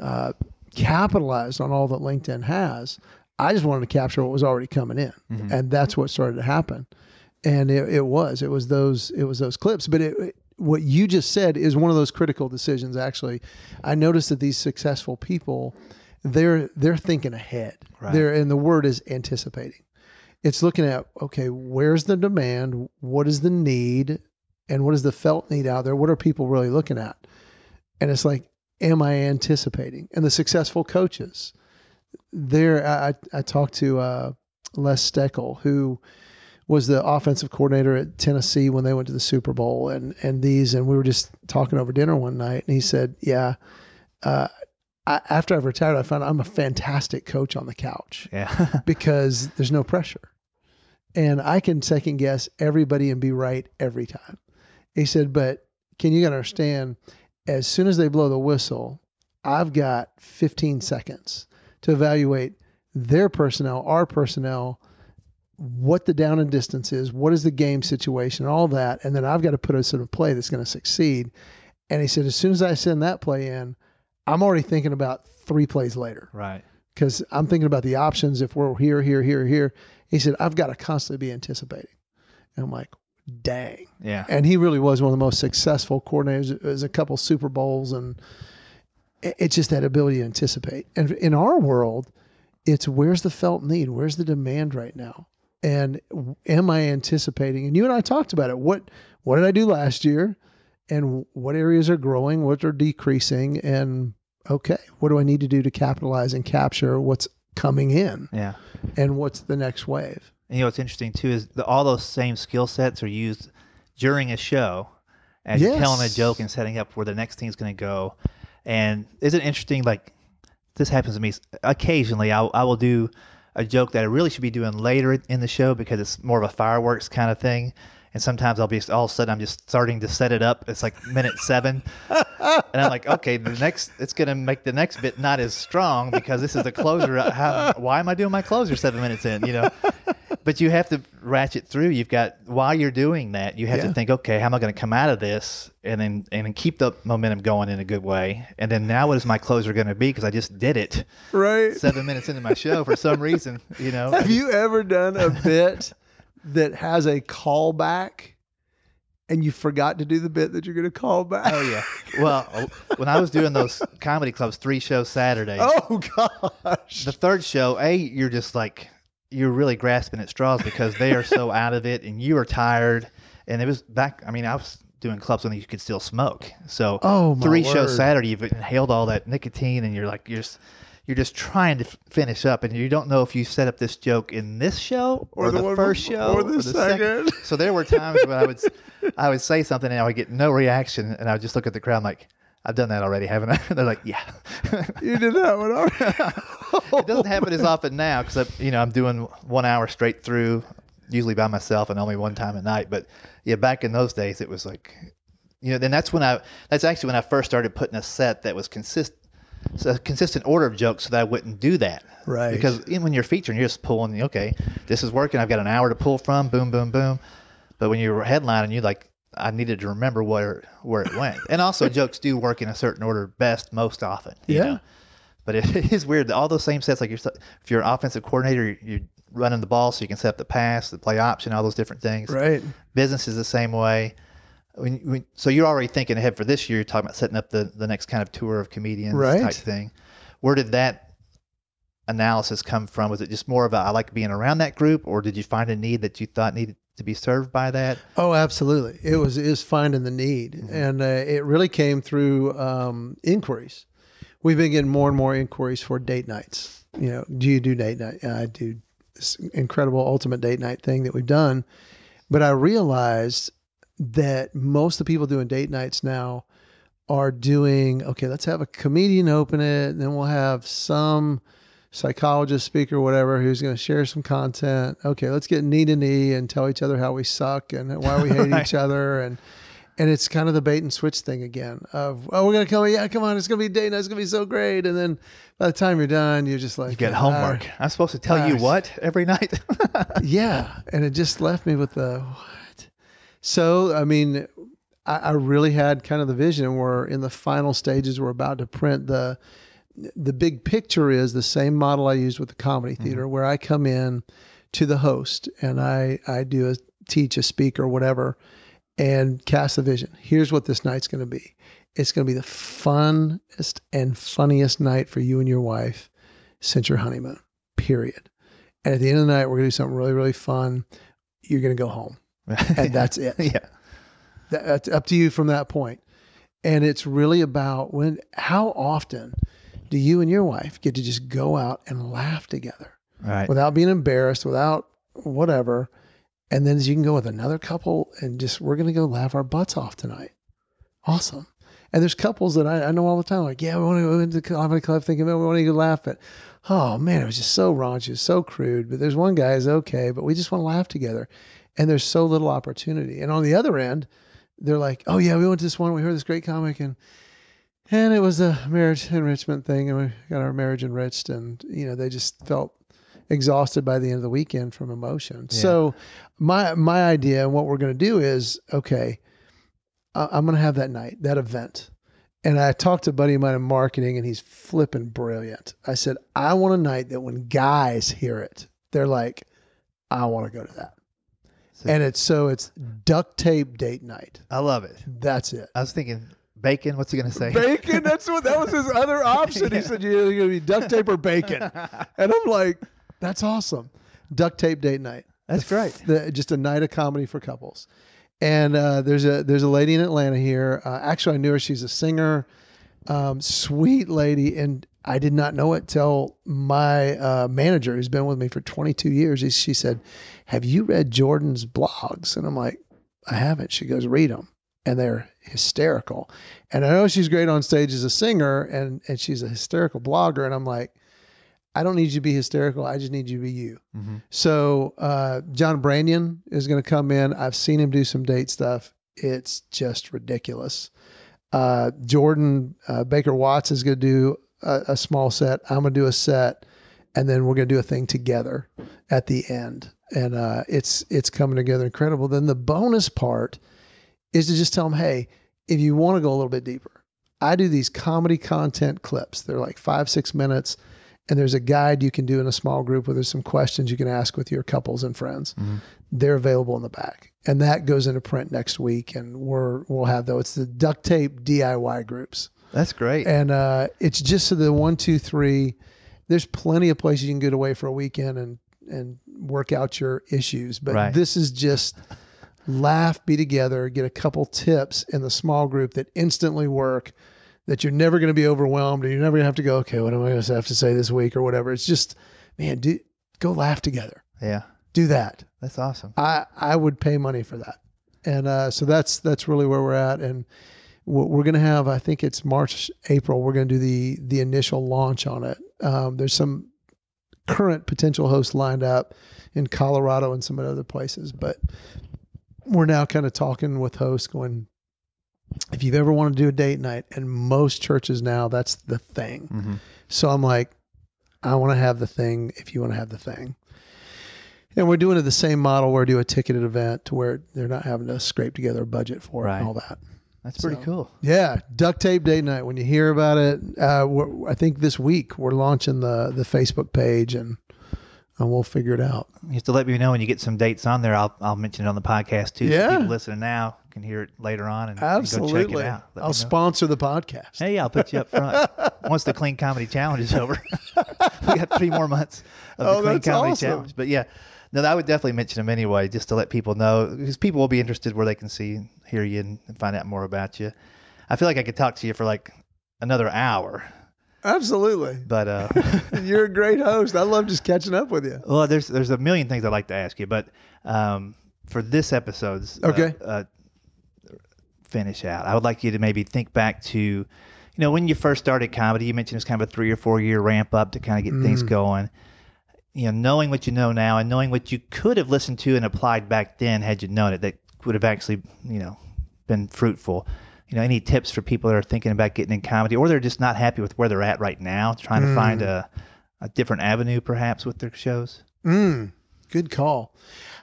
uh, capitalized on all that LinkedIn has. I just wanted to capture what was already coming in, and that's what started to happen. And it, it was it was those it was those clips. But it, it- what you just said is one of those critical decisions. Actually, I noticed that these successful people, they're they're thinking ahead. Right. They're and the word is anticipating. It's looking at okay, where's the demand? What is the need? And what is the felt need out there? What are people really looking at? And it's like, am I anticipating? And the successful coaches, there, I, I I talked to uh, Les Steckel, who was the offensive coordinator at Tennessee when they went to the Super Bowl, and and these, and we were just talking over dinner one night, and he said, yeah. Uh, I, after I've retired, I found I'm a fantastic coach on the couch Yeah. because there's no pressure. And I can second guess everybody and be right every time. He said, but can you understand, as soon as they blow the whistle, I've got 15 seconds to evaluate their personnel, our personnel, what the down and distance is, what is the game situation, all that. And then I've got to put us in a play that's going to succeed. And he said, as soon as I send that play in, I'm already thinking about three plays later right. because I'm thinking about the options if we're here, here, here, here. He said, I've got to constantly be anticipating. And I'm like, dang. Yeah. And he really was one of the most successful coordinators. There's a couple Super Bowls, and it's just that ability to anticipate. And in our world, it's where's the felt need? Where's the demand right now? And am I anticipating? And you and I talked about it. What what did I do last year? And what areas are growing? What are decreasing? And okay, what do I need to do to capitalize and capture what's coming in? Yeah. And what's the next wave? And you know what's interesting too is the, all those same skill sets are used during a show as you're telling a joke and setting up where the next thing's going to go. And isn't it interesting? Like this happens to me occasionally. I, I will do a joke that I really should be doing later in the show because it's more of a fireworks kind of thing. And sometimes I'll be all of a sudden I'm just starting to set it up. It's like minute seven, and I'm like, okay, the next it's gonna make the next bit not as strong because this is the closer. How, why am I doing my closer seven minutes in? You know, but you have to ratchet through. You've got while you're doing that, you have Yeah. to think, okay, how am I going to come out of this and then and then keep the momentum going in a good way. And then now, what is my closer going to be? Because I just did it Right. seven minutes into my show for some reason. You know, Have you ever done a bit that has a callback and you forgot to do the bit that you're going to call back? Oh yeah. Well, uh, when I was doing those comedy clubs, three shows Saturday. Oh gosh. The third show, a you're just like you're really grasping at straws because they are so out of it and you are tired. And it was back. I mean, I was doing clubs when you could still smoke. So Oh, three shows. Saturday, you've inhaled all that nicotine, and you're like you're just you're just trying to f- finish up, and you don't know if you set up this joke in this show Or or, the the, first show or the second. So there were times when I would I would say something and I would get no reaction, and I would just look at the crowd like. I've done that already, haven't I? They're like, yeah. You did that one already. it doesn't happen as often now because you know I'm doing one hour straight through, usually by myself and only one time at night. But yeah, back in those days, it was like, you know, then that's when I that's actually when I first started putting a set that was consist a consistent order of jokes so that I wouldn't do that. Right. Because when you're featuring, you're just pulling. Okay, this is working. I've got an hour to pull from. Boom, boom, boom. But when you're headlining, you like. I needed to remember where where it went, and also jokes do work in a certain order best most often. you Yeah. know? But it is weird. that All those same sets, like you're, if you're an offensive coordinator, you're, you're running the ball so you can set up the pass, the play option, all those different things. right. Business is the same way. When, when, so you're already thinking ahead for this year. You're talking about setting up the, the next kind of tour of comedians Right. type thing. Where did that analysis come from? Was it just more of a I like being around that group, or did you find a need that you thought needed to be served by that? Oh, absolutely. It was is finding the need, and uh, it really came through um, inquiries. We've been getting more and more inquiries for date nights. You know, do you do date night? I do this incredible ultimate date night thing that we've done, but I realized that most of the people doing date nights now are doing okay. Let's have a comedian open it, and then we'll have some psychologist, speaker, whatever, who's going to share some content. Okay, let's get knee to knee and tell each other how we suck and why we hate Right. each other. And and it's kind of the bait and switch thing again of oh we're gonna come yeah come on it's gonna be day night it's gonna be so great and then by the time you're done you're just like You get homework. I'm supposed to tell you what every night? yeah and it just left me with the what so i mean I, I really had kind of the vision where in the final stages we're about to print the the big picture is the same model i use with the comedy mm-hmm. theater where i come in to the host and i i do a teach a speak or whatever and cast a vision. Here's what this night's going to be. It's going to be the funnest and funniest night for you and your wife since your honeymoon period. And at the end of the night we're going to do something really really fun. You're going to go home. And that's it. Yeah. that, that's up to you from that point. And it's really about when, how often do you and your wife get to just go out and laugh together Right. without being embarrassed, without whatever. And then you can go with another couple and just, we're going to go laugh our butts off tonight. Awesome. And there's couples that I, I know all the time, like, yeah, we want to go into the comedy club thinking, man, we want to go laugh at, oh man, it was just so raunchy, so crude. But there's one guy is okay, but we just want to laugh together. And there's so little opportunity. And on the other end, they're like, oh yeah, we went to this one, we heard this great comic, and and it was a marriage enrichment thing, and we got our marriage enriched, and you know they just felt exhausted by the end of the weekend from emotion. Yeah. So my my idea and what we're going to do is okay, I'm going to have that night, that event. And I talked to a buddy of mine in marketing, and he's flipping brilliant. I said, I want a night that when guys hear it, they're like, I want to go to that. So- And it's so it's duct tape date night. I love it. That's it. I was thinking bacon. What's he gonna say? Bacon. That's what that was his other option. He said you're gonna be duct tape or bacon, and I'm like, that's awesome. Duct tape date night. That's great. The, just a night of comedy for couples. And uh, there's a there's a lady in Atlanta here. Uh, actually, I knew her. She's a singer, um, sweet lady, and I did not know it till my uh, manager, who's been with me for 22 years. He, she said, "Have you read Jordan's blogs?" And I'm like, "I haven't." She goes, "Read them." and they're hysterical. And I know she's great on stage as a singer and and she's a hysterical blogger and I'm like I don't need you to be hysterical. I just need you to be you. Mm-hmm. So uh, John Branyan is going to come in. I've seen him do some date stuff. It's just ridiculous. Uh, Jordan uh, Baker Watts is going to do a, a small set. I'm going to do a set, and then we're going to do a thing together at the end. And uh, it's it's coming together incredible. Then the bonus part is to just tell them, hey, if you want to go a little bit deeper, I do these comedy content clips. They're like five six minutes and there's a guide you can do in a small group where there's some questions you can ask with your couples and friends. Mhm. They're available in the back, and that goes into print next week, and we're we'll have those. It's the duct tape DIY groups, That's great. and uh, it's just so the one, two, three. There's plenty of places you can get away for a weekend and and work out your issues, but Right. this is just laugh, be together, get a couple tips in the small group that instantly work that you're never going to be overwhelmed and you're never going to have to go, okay, what am I going to have to say this week or whatever. It's just, man, do go laugh together. yeah, Do that. that's awesome. I I would pay money for that. And uh, so that's that's really where we're at. And what we're going to have, I think it's March, April. We're going to do the the initial launch on it. Um, there's some current potential hosts lined up in Colorado and some other places, but we're now kind of talking with hosts, going, if you've ever wanted to do a date night, and most churches now that's the thing. hmm So I'm like, I want to have the thing if you want to have the thing. And we're doing it the same model where we do a ticketed event to where they're not having to scrape together a budget for it and all that. That's pretty So- cool. Yeah, duct tape date night. When you hear about it, uh, we're, I think this week we're launching the the Facebook page and and we'll figure it out. You have to let me know when you get some dates on there. I'll I'll mention it on the podcast too. Yeah. So people listening now can hear it later on and, and go Absolutely, check it out. Let I'll sponsor the podcast. Hey, I'll put you up front once the Clean Comedy Challenge is over. we got three more months of Oh, the Clean Comedy awesome. Challenge. But yeah, no, I would definitely mention them anyway, just to let people know, because people will be interested where they can see, hear you, and, and find out more about you. I feel like I could talk to you for like another hour, Absolutely, but uh, you're a great host. I love just catching up with you. well, there's there's a million things I'd like to ask you, but um, for this episode's uh, Okay. uh, finish out, I would like you to maybe think back to, you know, when you first started comedy. You mentioned it's kind of a three or four year ramp up to kind of get things Mm. going. You know, knowing what you know now and knowing what you could have listened to and applied back then had you known it, that would have actually, you know, been fruitful. You know, any tips for people that are thinking about getting in comedy or they're just not happy with where they're at right now, trying to Mm. find a, a different avenue perhaps with their shows? Mm, good call.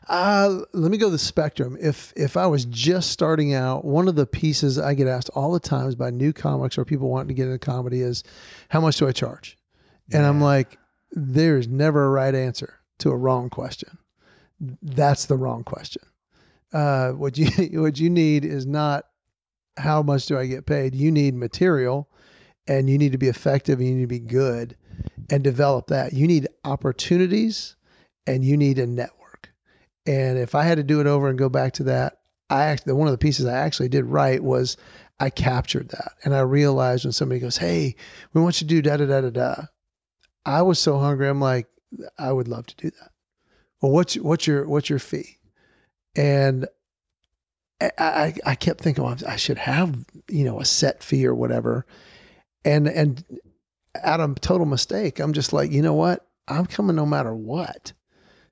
Uh, let me go the spectrum. If if I was just starting out, one of the pieces I get asked all the times by new comics or people wanting to get into comedy is, how much do I charge? And I'm like, there's never a right answer to a wrong question. That's the wrong question. Uh, what you what you need is not how much do I get paid. You need material, and you need to be effective, and you need to be good, and develop that. You need opportunities, and you need a network. And if I had to do it over and go back to that, I actually one of the pieces I actually did right was I captured that, and I realized when somebody goes, "Hey, we want you to do da da da da da," I was so hungry. I'm like, I would love to do that. Well, what's what's your what's your fee? And I, I, I kept thinking, well, I should have, you know, a set fee or whatever. And, and out of total mistake, I'm just like, you know what? I'm coming no matter what.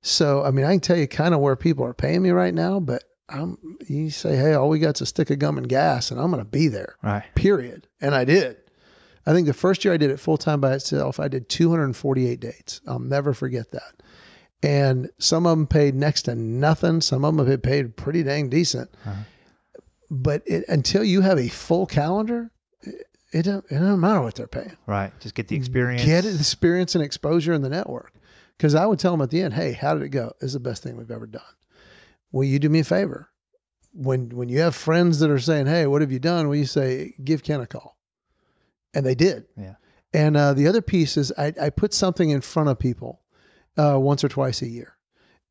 So, I mean, I can tell you kind of where people are paying me right now, but I'm, you say, hey, all we got's a stick of gum and gas, and I'm going to be there, Right. period. And I did. I think the first year I did it full time by itself, I did 248 dates. I'll never forget that. And some of them paid next to nothing. Some of them have paid pretty dang decent. Uh-huh. But it, until you have a full calendar, it, it, don't, it don't matter what they're paying. Right. Just get the experience. Get it, experience and exposure in the network. Because I would tell them at the end, hey, how did it go? This is the best thing we've ever done. Will you do me a favor? When when you have friends that are saying, hey, what have you done? Will you say, give Ken a call? And they did. Yeah. And uh, the other piece is I, I put something in front of people uh, once or twice a year.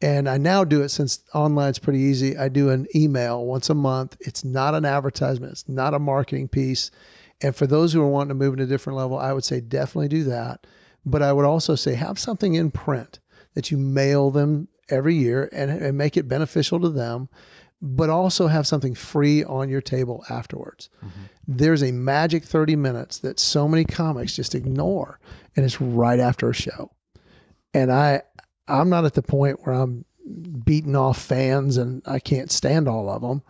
And I now do it since online's pretty easy. I do an email once a month. It's not an advertisement, it's not a marketing piece. And for those who are wanting to move to a different level, I would say definitely do that. But I would also say have something in print that you mail them every year and, and make it beneficial to them. but also have something free on your table afterwards. There's a magic 30 minutes that so many comics just ignore, and it's right after a show. And I, I'm not at the point where I'm beating off fans and I can't stand all of them.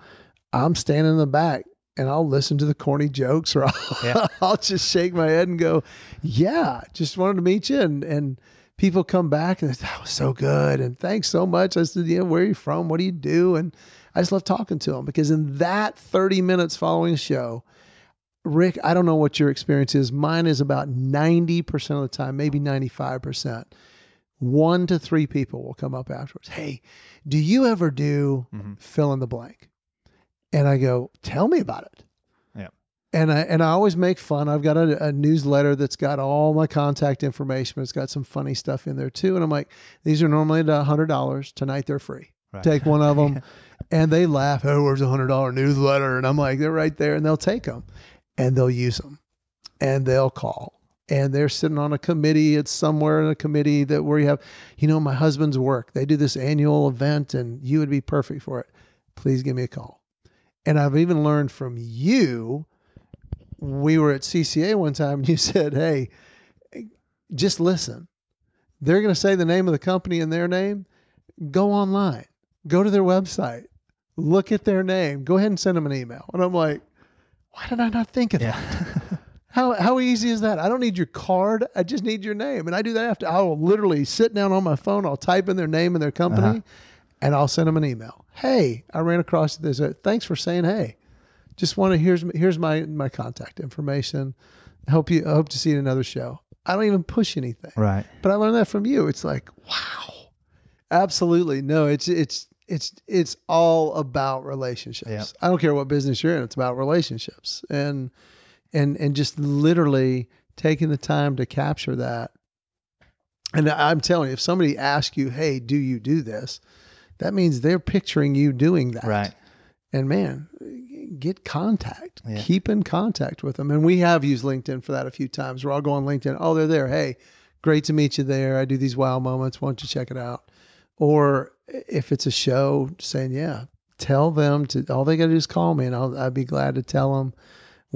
I'm standing in the back and I'll listen to the corny jokes or I'll, Yeah. I'll just shake my head and go, yeah, just wanted to meet you. And, and people come back and that was so good. And thanks so much. I said, yeah, where are you from? What do you do? And I just love talking to them because in that 30 minutes following the show, Rich, I don't know what your experience is. Mine is about 90% of the time, maybe 95%. One to three people will come up afterwards. Hey, do you ever do Mhm. fill in the blank? And I go, tell me about it. Yeah. And I and I always make fun. I've got a, a newsletter that's got all my contact information, but it's got some funny stuff in there too. And I'm like, these are normally hundred dollars. Tonight they're free. Right. Take one of them, and they laugh. Oh, where's a hundred dollar newsletter? And I'm like, they're right there, and they'll take them, and they'll use them, and they'll call, and they're sitting on a committee. It's somewhere in a committee that where you have, you know, my husband's work. They do this annual event, and you would be perfect for it. Please give me a call. And I've even learned from you. We were at CCA one time, and you said, "Hey, just listen. They're going to say the name of the company in their name. Go online, go to their website, look at their name, go ahead and send them an email." And I'm like, "Why did I not think of that?" How how easy is that? I don't need your card. I just need your name. And I do that after I will literally sit down on my phone, I'll type in their name and their company, Uh-huh. and I'll send them an email. Hey, I ran across this. Uh, Thanks for saying hey. Just want to here's here's my my contact information. I hope you I hope to see you in another show. I don't even push anything. right. But I learned that from you. It's like, wow. Absolutely. No, it's it's it's it's all about relationships. Yeah. I don't care what business you're in, it's about relationships. And and and just literally taking the time to capture that. And I'm telling you, if somebody asks you, "Hey, do you do this?" That means they're picturing you doing that. Right. And man, get contact. Yeah. Keep in contact with them. And we have used LinkedIn for that a few times where I'll go on LinkedIn. Oh, they're there. Hey, great to meet you there. I do these wow moments. Why don't you check it out? Or if it's a show, saying, yeah, tell them to, all they got to do is call me and I'll, I'd be glad to tell them.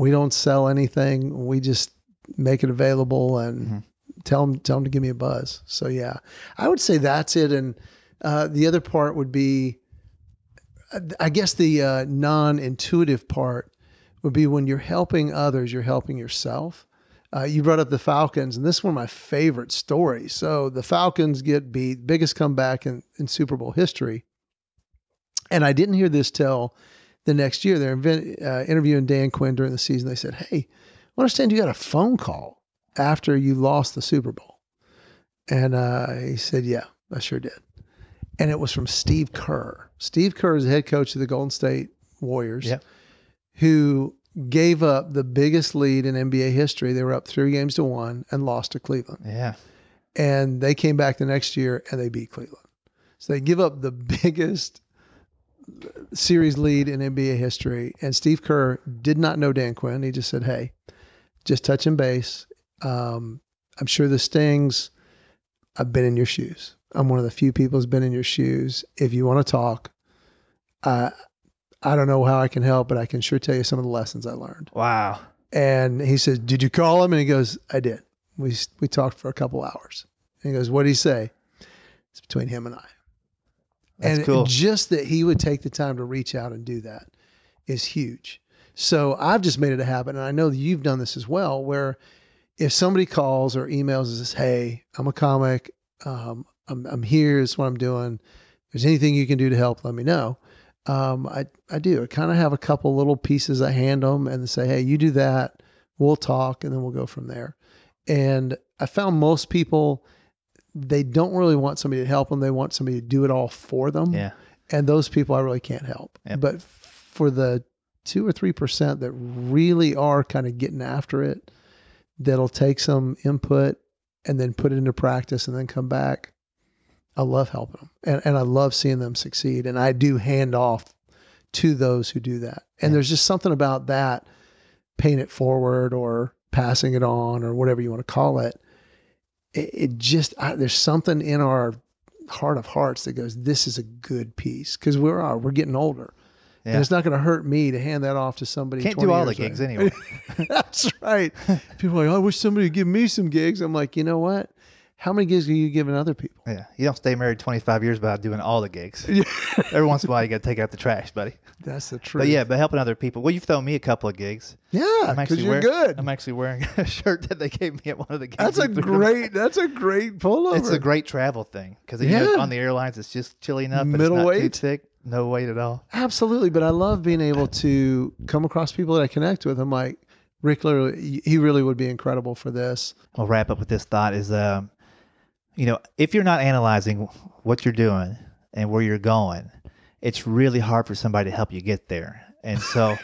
We don't sell anything. We just make it available and Mhm. tell them, tell them to give me a buzz. So yeah, I would say that's it. And uh, the other part would be, I guess the uh, non-intuitive part would be when you're helping others, you're helping yourself. Uh, you brought up the Falcons, and this is one of my favorite stories. So the Falcons get beat, biggest comeback in, in Super Bowl history. And I didn't hear this till the next year. They're inven- uh, interviewing Dan Quinn during the season. They said, "Hey, I understand you got a phone call after you lost the Super Bowl." And uh, he said, "Yeah, I sure did." And it was from Steve Kerr. Steve Kerr is the head coach of the Golden State Warriors, Yep. who gave up the biggest lead in NBA history. They were up three games to one and lost to Cleveland. Yeah. And they came back the next year and they beat Cleveland. So they give up the biggest series lead in NBA history. And Steve Kerr did not know Dan Quinn. He just said, "Hey, just touching base. Um, I'm sure this stings. I've been in your shoes. I'm one of the few people who's been in your shoes. If you want to talk, I I don't know how I can help, but I can sure tell you some of the lessons I learned." Wow. And he says, "Did you call him?" And he goes, "I did. We we talked for a couple hours." And he goes, "What did he say?" It's between him and I. That's and cool. just that he would take the time to reach out and do that is huge. So I've just made it a habit, and I know that you've done this as well, where if somebody calls or emails and says, "Hey, I'm a comic. Um, I'm I'm here. This is what I'm doing. If there's anything you can do to help, let me know." Um, I I do. I kind of have a couple little pieces I hand them and say, "Hey, you do that. We'll talk, and then we'll go from there." And I found most people they don't really want somebody to help them. They want somebody to do it all for them. Yeah. And those people I really can't help. Yep. But for the two or three percent that really are kind of getting after it, that'll take some input and then put it into practice and then come back. I love helping them and, and I love seeing them succeed. And I do hand off to those who do that. And Yeah. there's just something about that, paying it forward or passing it on or whatever you want to call it. It, it just, I, there's something in our heart of hearts that goes, this is a good piece because we're, uh, we're getting older. Yeah. And it's not going to hurt me to hand that off to somebody. Can't 20 do all the gigs later. anyway. That's right. People are like, I wish somebody would give me some gigs. I'm like, you know what? How many gigs are you giving other people? yeah, you don't stay married 25 years without doing all the gigs. Yeah. Every once in a while, you got to take out the trash, buddy. That's the truth. But yeah, but helping other people. Well, you've thrown me a couple of gigs. yeah, I'm because actually you're wearing, good. I'm actually wearing a shirt that they gave me at one of the gigs. That's a great. That's a great pullover. It's a great travel thing because Yeah. on the airlines it's just chilly enough, but it's not weight. too thick, no weight at all. Absolutely, but I love being able to come across people that I connect with. I'm like, Rich, literally, he really would be incredible for this. I'll wrap up with this thought: is um, you know, if you're not analyzing what you're doing and where you're going, it's really hard for somebody to help you get there. And so,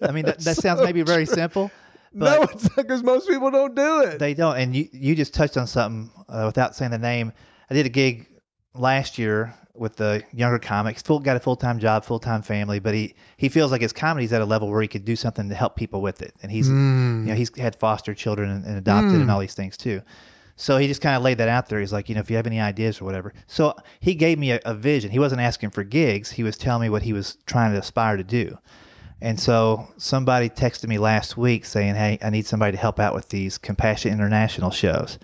I mean, that, that sounds so maybe very simple, no, it's because most people don't do it. they don't. And you you just touched on something uh, without saying the name. I did a gig last year with the younger comics. Full got a full time job, full time family, but he he feels like his comedy's at a level where he could do something to help people with it. And he's Mm. you know he's had foster children and, and adopted and all these things too. So he just kind of laid that out there. He's like, you know, if you have any ideas or whatever. So he gave me a, a vision. He wasn't asking for gigs. He was telling me what he was trying to aspire to do. And so somebody texted me last week saying, hey, I need somebody to help out with these Compassion International shows.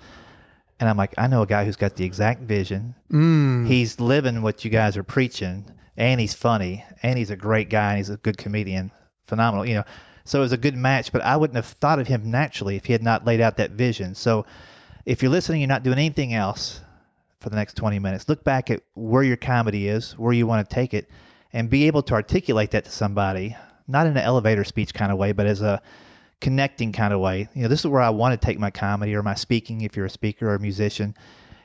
And I'm like, I know a guy who's got the exact vision. Mm. He's living what you guys are preaching, and he's funny, and he's a great guy, and he's a good comedian, phenomenal, you know. So it was a good match, but I wouldn't have thought of him naturally if he had not laid out that vision. So if you're listening, you're not doing anything else for the next 20 minutes. Look back at where your comedy is, where you want to take it, and be able to articulate that to somebody, not in an elevator speech kind of way, but as a connecting kind of way. You know, this is where I want to take my comedy or my speaking if you're a speaker or a musician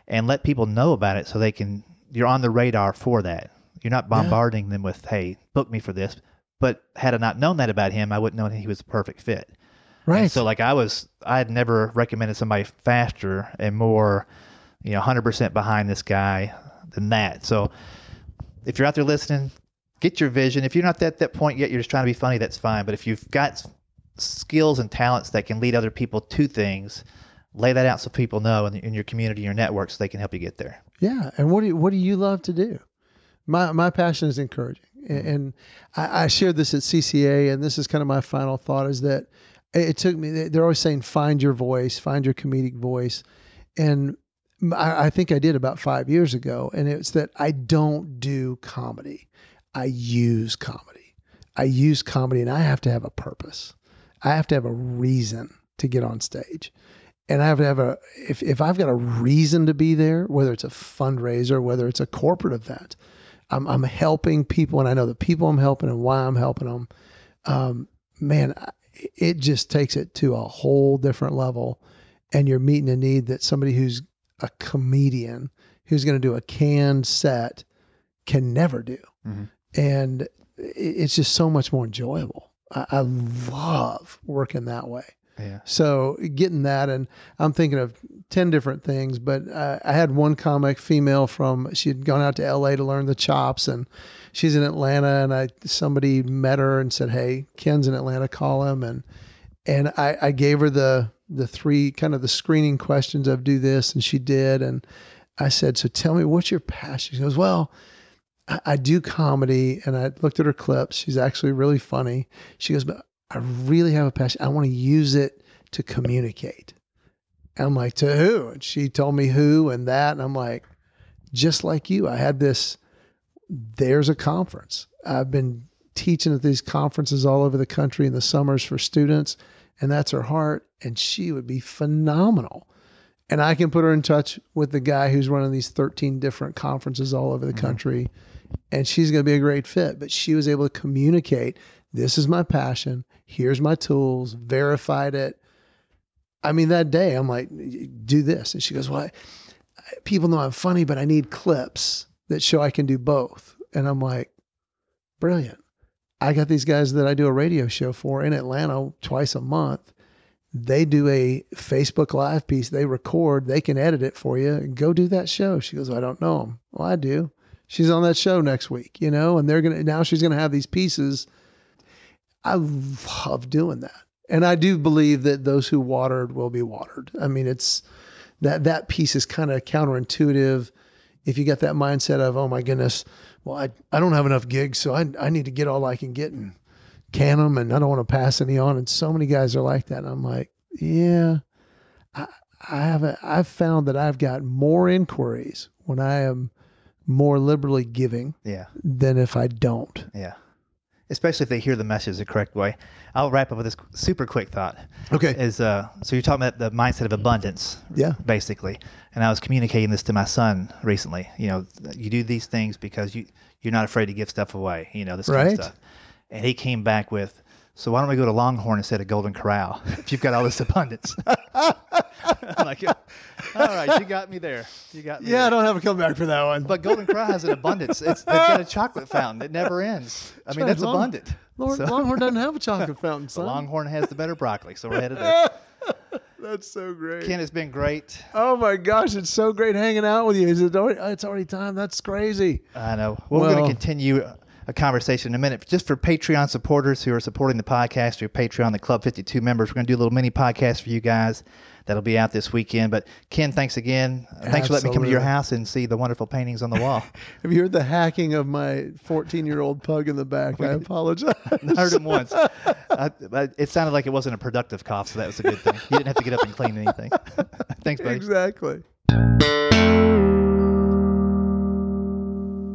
and let people know about it so they can you're on the radar for that. You're not bombarding them with, "Hey, book me for this." But had I not known that about him, I wouldn't know that he was a perfect fit. Right. And so like I was I had never recommended somebody faster and more, you know, 100% behind this guy than that. So if you're out there listening, get your vision. If you're not at that point yet, you're just trying to be funny, that's fine. But if you've got skills and talents that can lead other people to things, lay that out so people know in, in your community, your network, so they can help you get there. Yeah, and what do you, what do you love to do? My my passion is encouraging, Mm-hmm. and, and I, I shared this at CCA, and this is kind of my final thought: is that it, took me. They're always saying find your voice, find your comedic voice, and I, I think I did about five years ago, and it's that I don't do comedy, I use comedy. I use comedy, and I have to have a purpose. I have to have a reason to get on stage and I have to have a if if I've got a reason to be there, whether it's a fundraiser, whether it's a corporate event, I'm I'm helping people, and I know the people I'm helping and why I'm helping them. Um, man, it just takes it to a whole different level, and you're meeting a need that somebody who's a comedian who's going to do a canned set can never do, Mhm. and it's just so much more enjoyable. I, I love working that way. Yeah. So getting that, and I'm thinking of ten different things. But uh, I had one comic female from she had gone out to L.A. to learn the chops, and she's in Atlanta. And I somebody met her and said, "Hey, Ken's in Atlanta, call him." And and I, I gave her the the three kind of the screening questions of do this, and she did. And I said, "So tell me, what's your passion?" She goes, "Well." I, I do comedy, and I looked at her clips. She's actually really funny. She goes, but I really have a passion. I want to use it to communicate. And I'm like, to who? And she told me who and that. And I'm like, just like you, I had this. There's a conference. I've been teaching at these conferences all over the country in the summers for students, and that's her heart. And she would be phenomenal. And I can put her in touch with the guy who's running these 13 different conferences all over the mm-hmm. country. And she's going to be a great fit. But she was able to communicate this is my passion. Here's my tools, verified it. I mean, that day I'm like, do this. And she goes, well, I, people know I'm funny, but I need clips that show I can do both. And I'm like, brilliant. I got these guys that I do a radio show for in Atlanta twice a month. They do a Facebook Live piece. They record. They can edit it for you. Go do that show. She goes, I don't know them. Well, I do. She's on that show next week, you know, and they're gonna now she's gonna have these pieces. I love doing that, and I do believe that those who watered will be watered. I mean, it's that that piece is kind of counterintuitive. If you got that mindset of, oh my goodness, well, I, I don't have enough gigs, so I, I need to get all I can get and can them, and I don't want to pass any on. And so many guys are like that. And I'm like, yeah, I, I have a, I've found that I've got more inquiries when I am more liberally giving Yeah. than if I don't. Yeah. Especially if they hear the message the correct way. I'll wrap up with this super quick thought. Okay. Is uh, so you're talking about the mindset of abundance, Yeah. basically. And I was communicating this to my son recently. You know, you do these things because you you're not afraid to give stuff away. You know, this kind of stuff. And he came back with, so why don't we go to Longhorn instead of Golden Corral if you've got all this abundance? Like, all right, you got me there. You got me. Yeah, I don't have a come back for that one. But Golden Corral has an abundance. It's they've got a chocolate fountain. It never ends. I mean, that's Long- abundant. Lord, So- Longhorn doesn't have a chocolate fountain, The son. Longhorn has the better broccoli, so we're headed there. That's so great. Kenn, it's been great. Oh my gosh, it's so great hanging out with you. Is it already, it's already time? That's crazy. I know. Well, we're going to continue a conversation in a minute. Just for Patreon supporters who are supporting the podcast through Patreon, the Club 52 members, we're going to do a little mini podcast for you guys that'll be out this weekend. But Kenn, thanks again. Thanks for letting me come to your house and see the wonderful paintings on the wall. Have you heard the hacking of my 14 year old pug in the back? I apologize. I heard him once. I, I, it sounded like it wasn't a productive cough, so that was a good thing. You didn't have to get up and clean anything. thanks, buddy. exactly.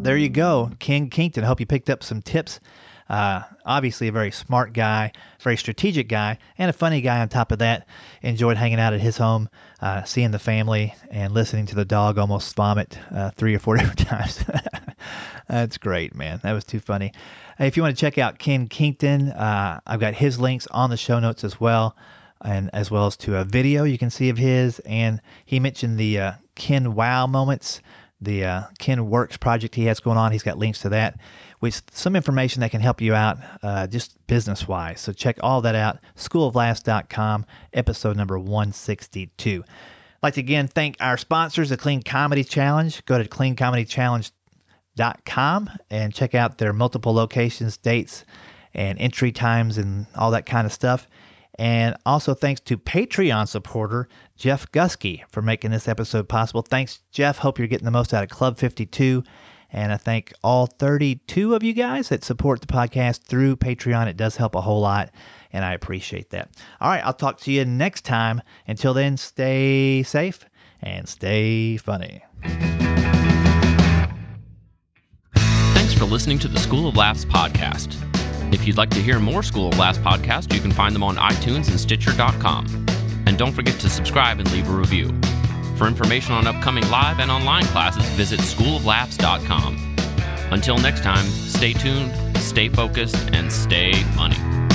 There you go, Kenn Kington. Hope you picked up some tips. Uh, obviously, a very smart guy, very strategic guy, and a funny guy on top of that. Enjoyed hanging out at his home, uh, seeing the family, and listening to the dog almost vomit uh, three or four different times. That's great, man. That was too funny. If you want to check out Kenn Kington, uh, I've got his links on the show notes as well, and as well as to a video you can see of his. And he mentioned the uh, Ken Wow moments the uh, KennWorks project he has going on. He's got links to that, with some information that can help you out uh, just business wise. So check all that out. Schooloflaughs.com, episode number 162. I'd like to again thank our sponsors, the Clean Comedy Challenge. Go to cleancomedychallenge.com and check out their multiple locations, dates, and entry times, and all that kind of stuff. And also thanks to Patreon supporter Jeff Gusky for making this episode possible. Thanks, Jeff. Hope you're getting the most out of Club 52. And I thank all 32 of you guys that support the podcast through Patreon. It does help a whole lot, and I appreciate that. All right, I'll talk to you next time. Until then, stay safe and stay funny. Thanks for listening to the School of Laughs podcast. If you'd like to hear more School of Laughs podcasts, you can find them on iTunes and Stitcher.com. And don't forget to subscribe and leave a review. For information on upcoming live and online classes, visit schooloflaughs.com. Until next time, stay tuned, stay focused, and stay funny.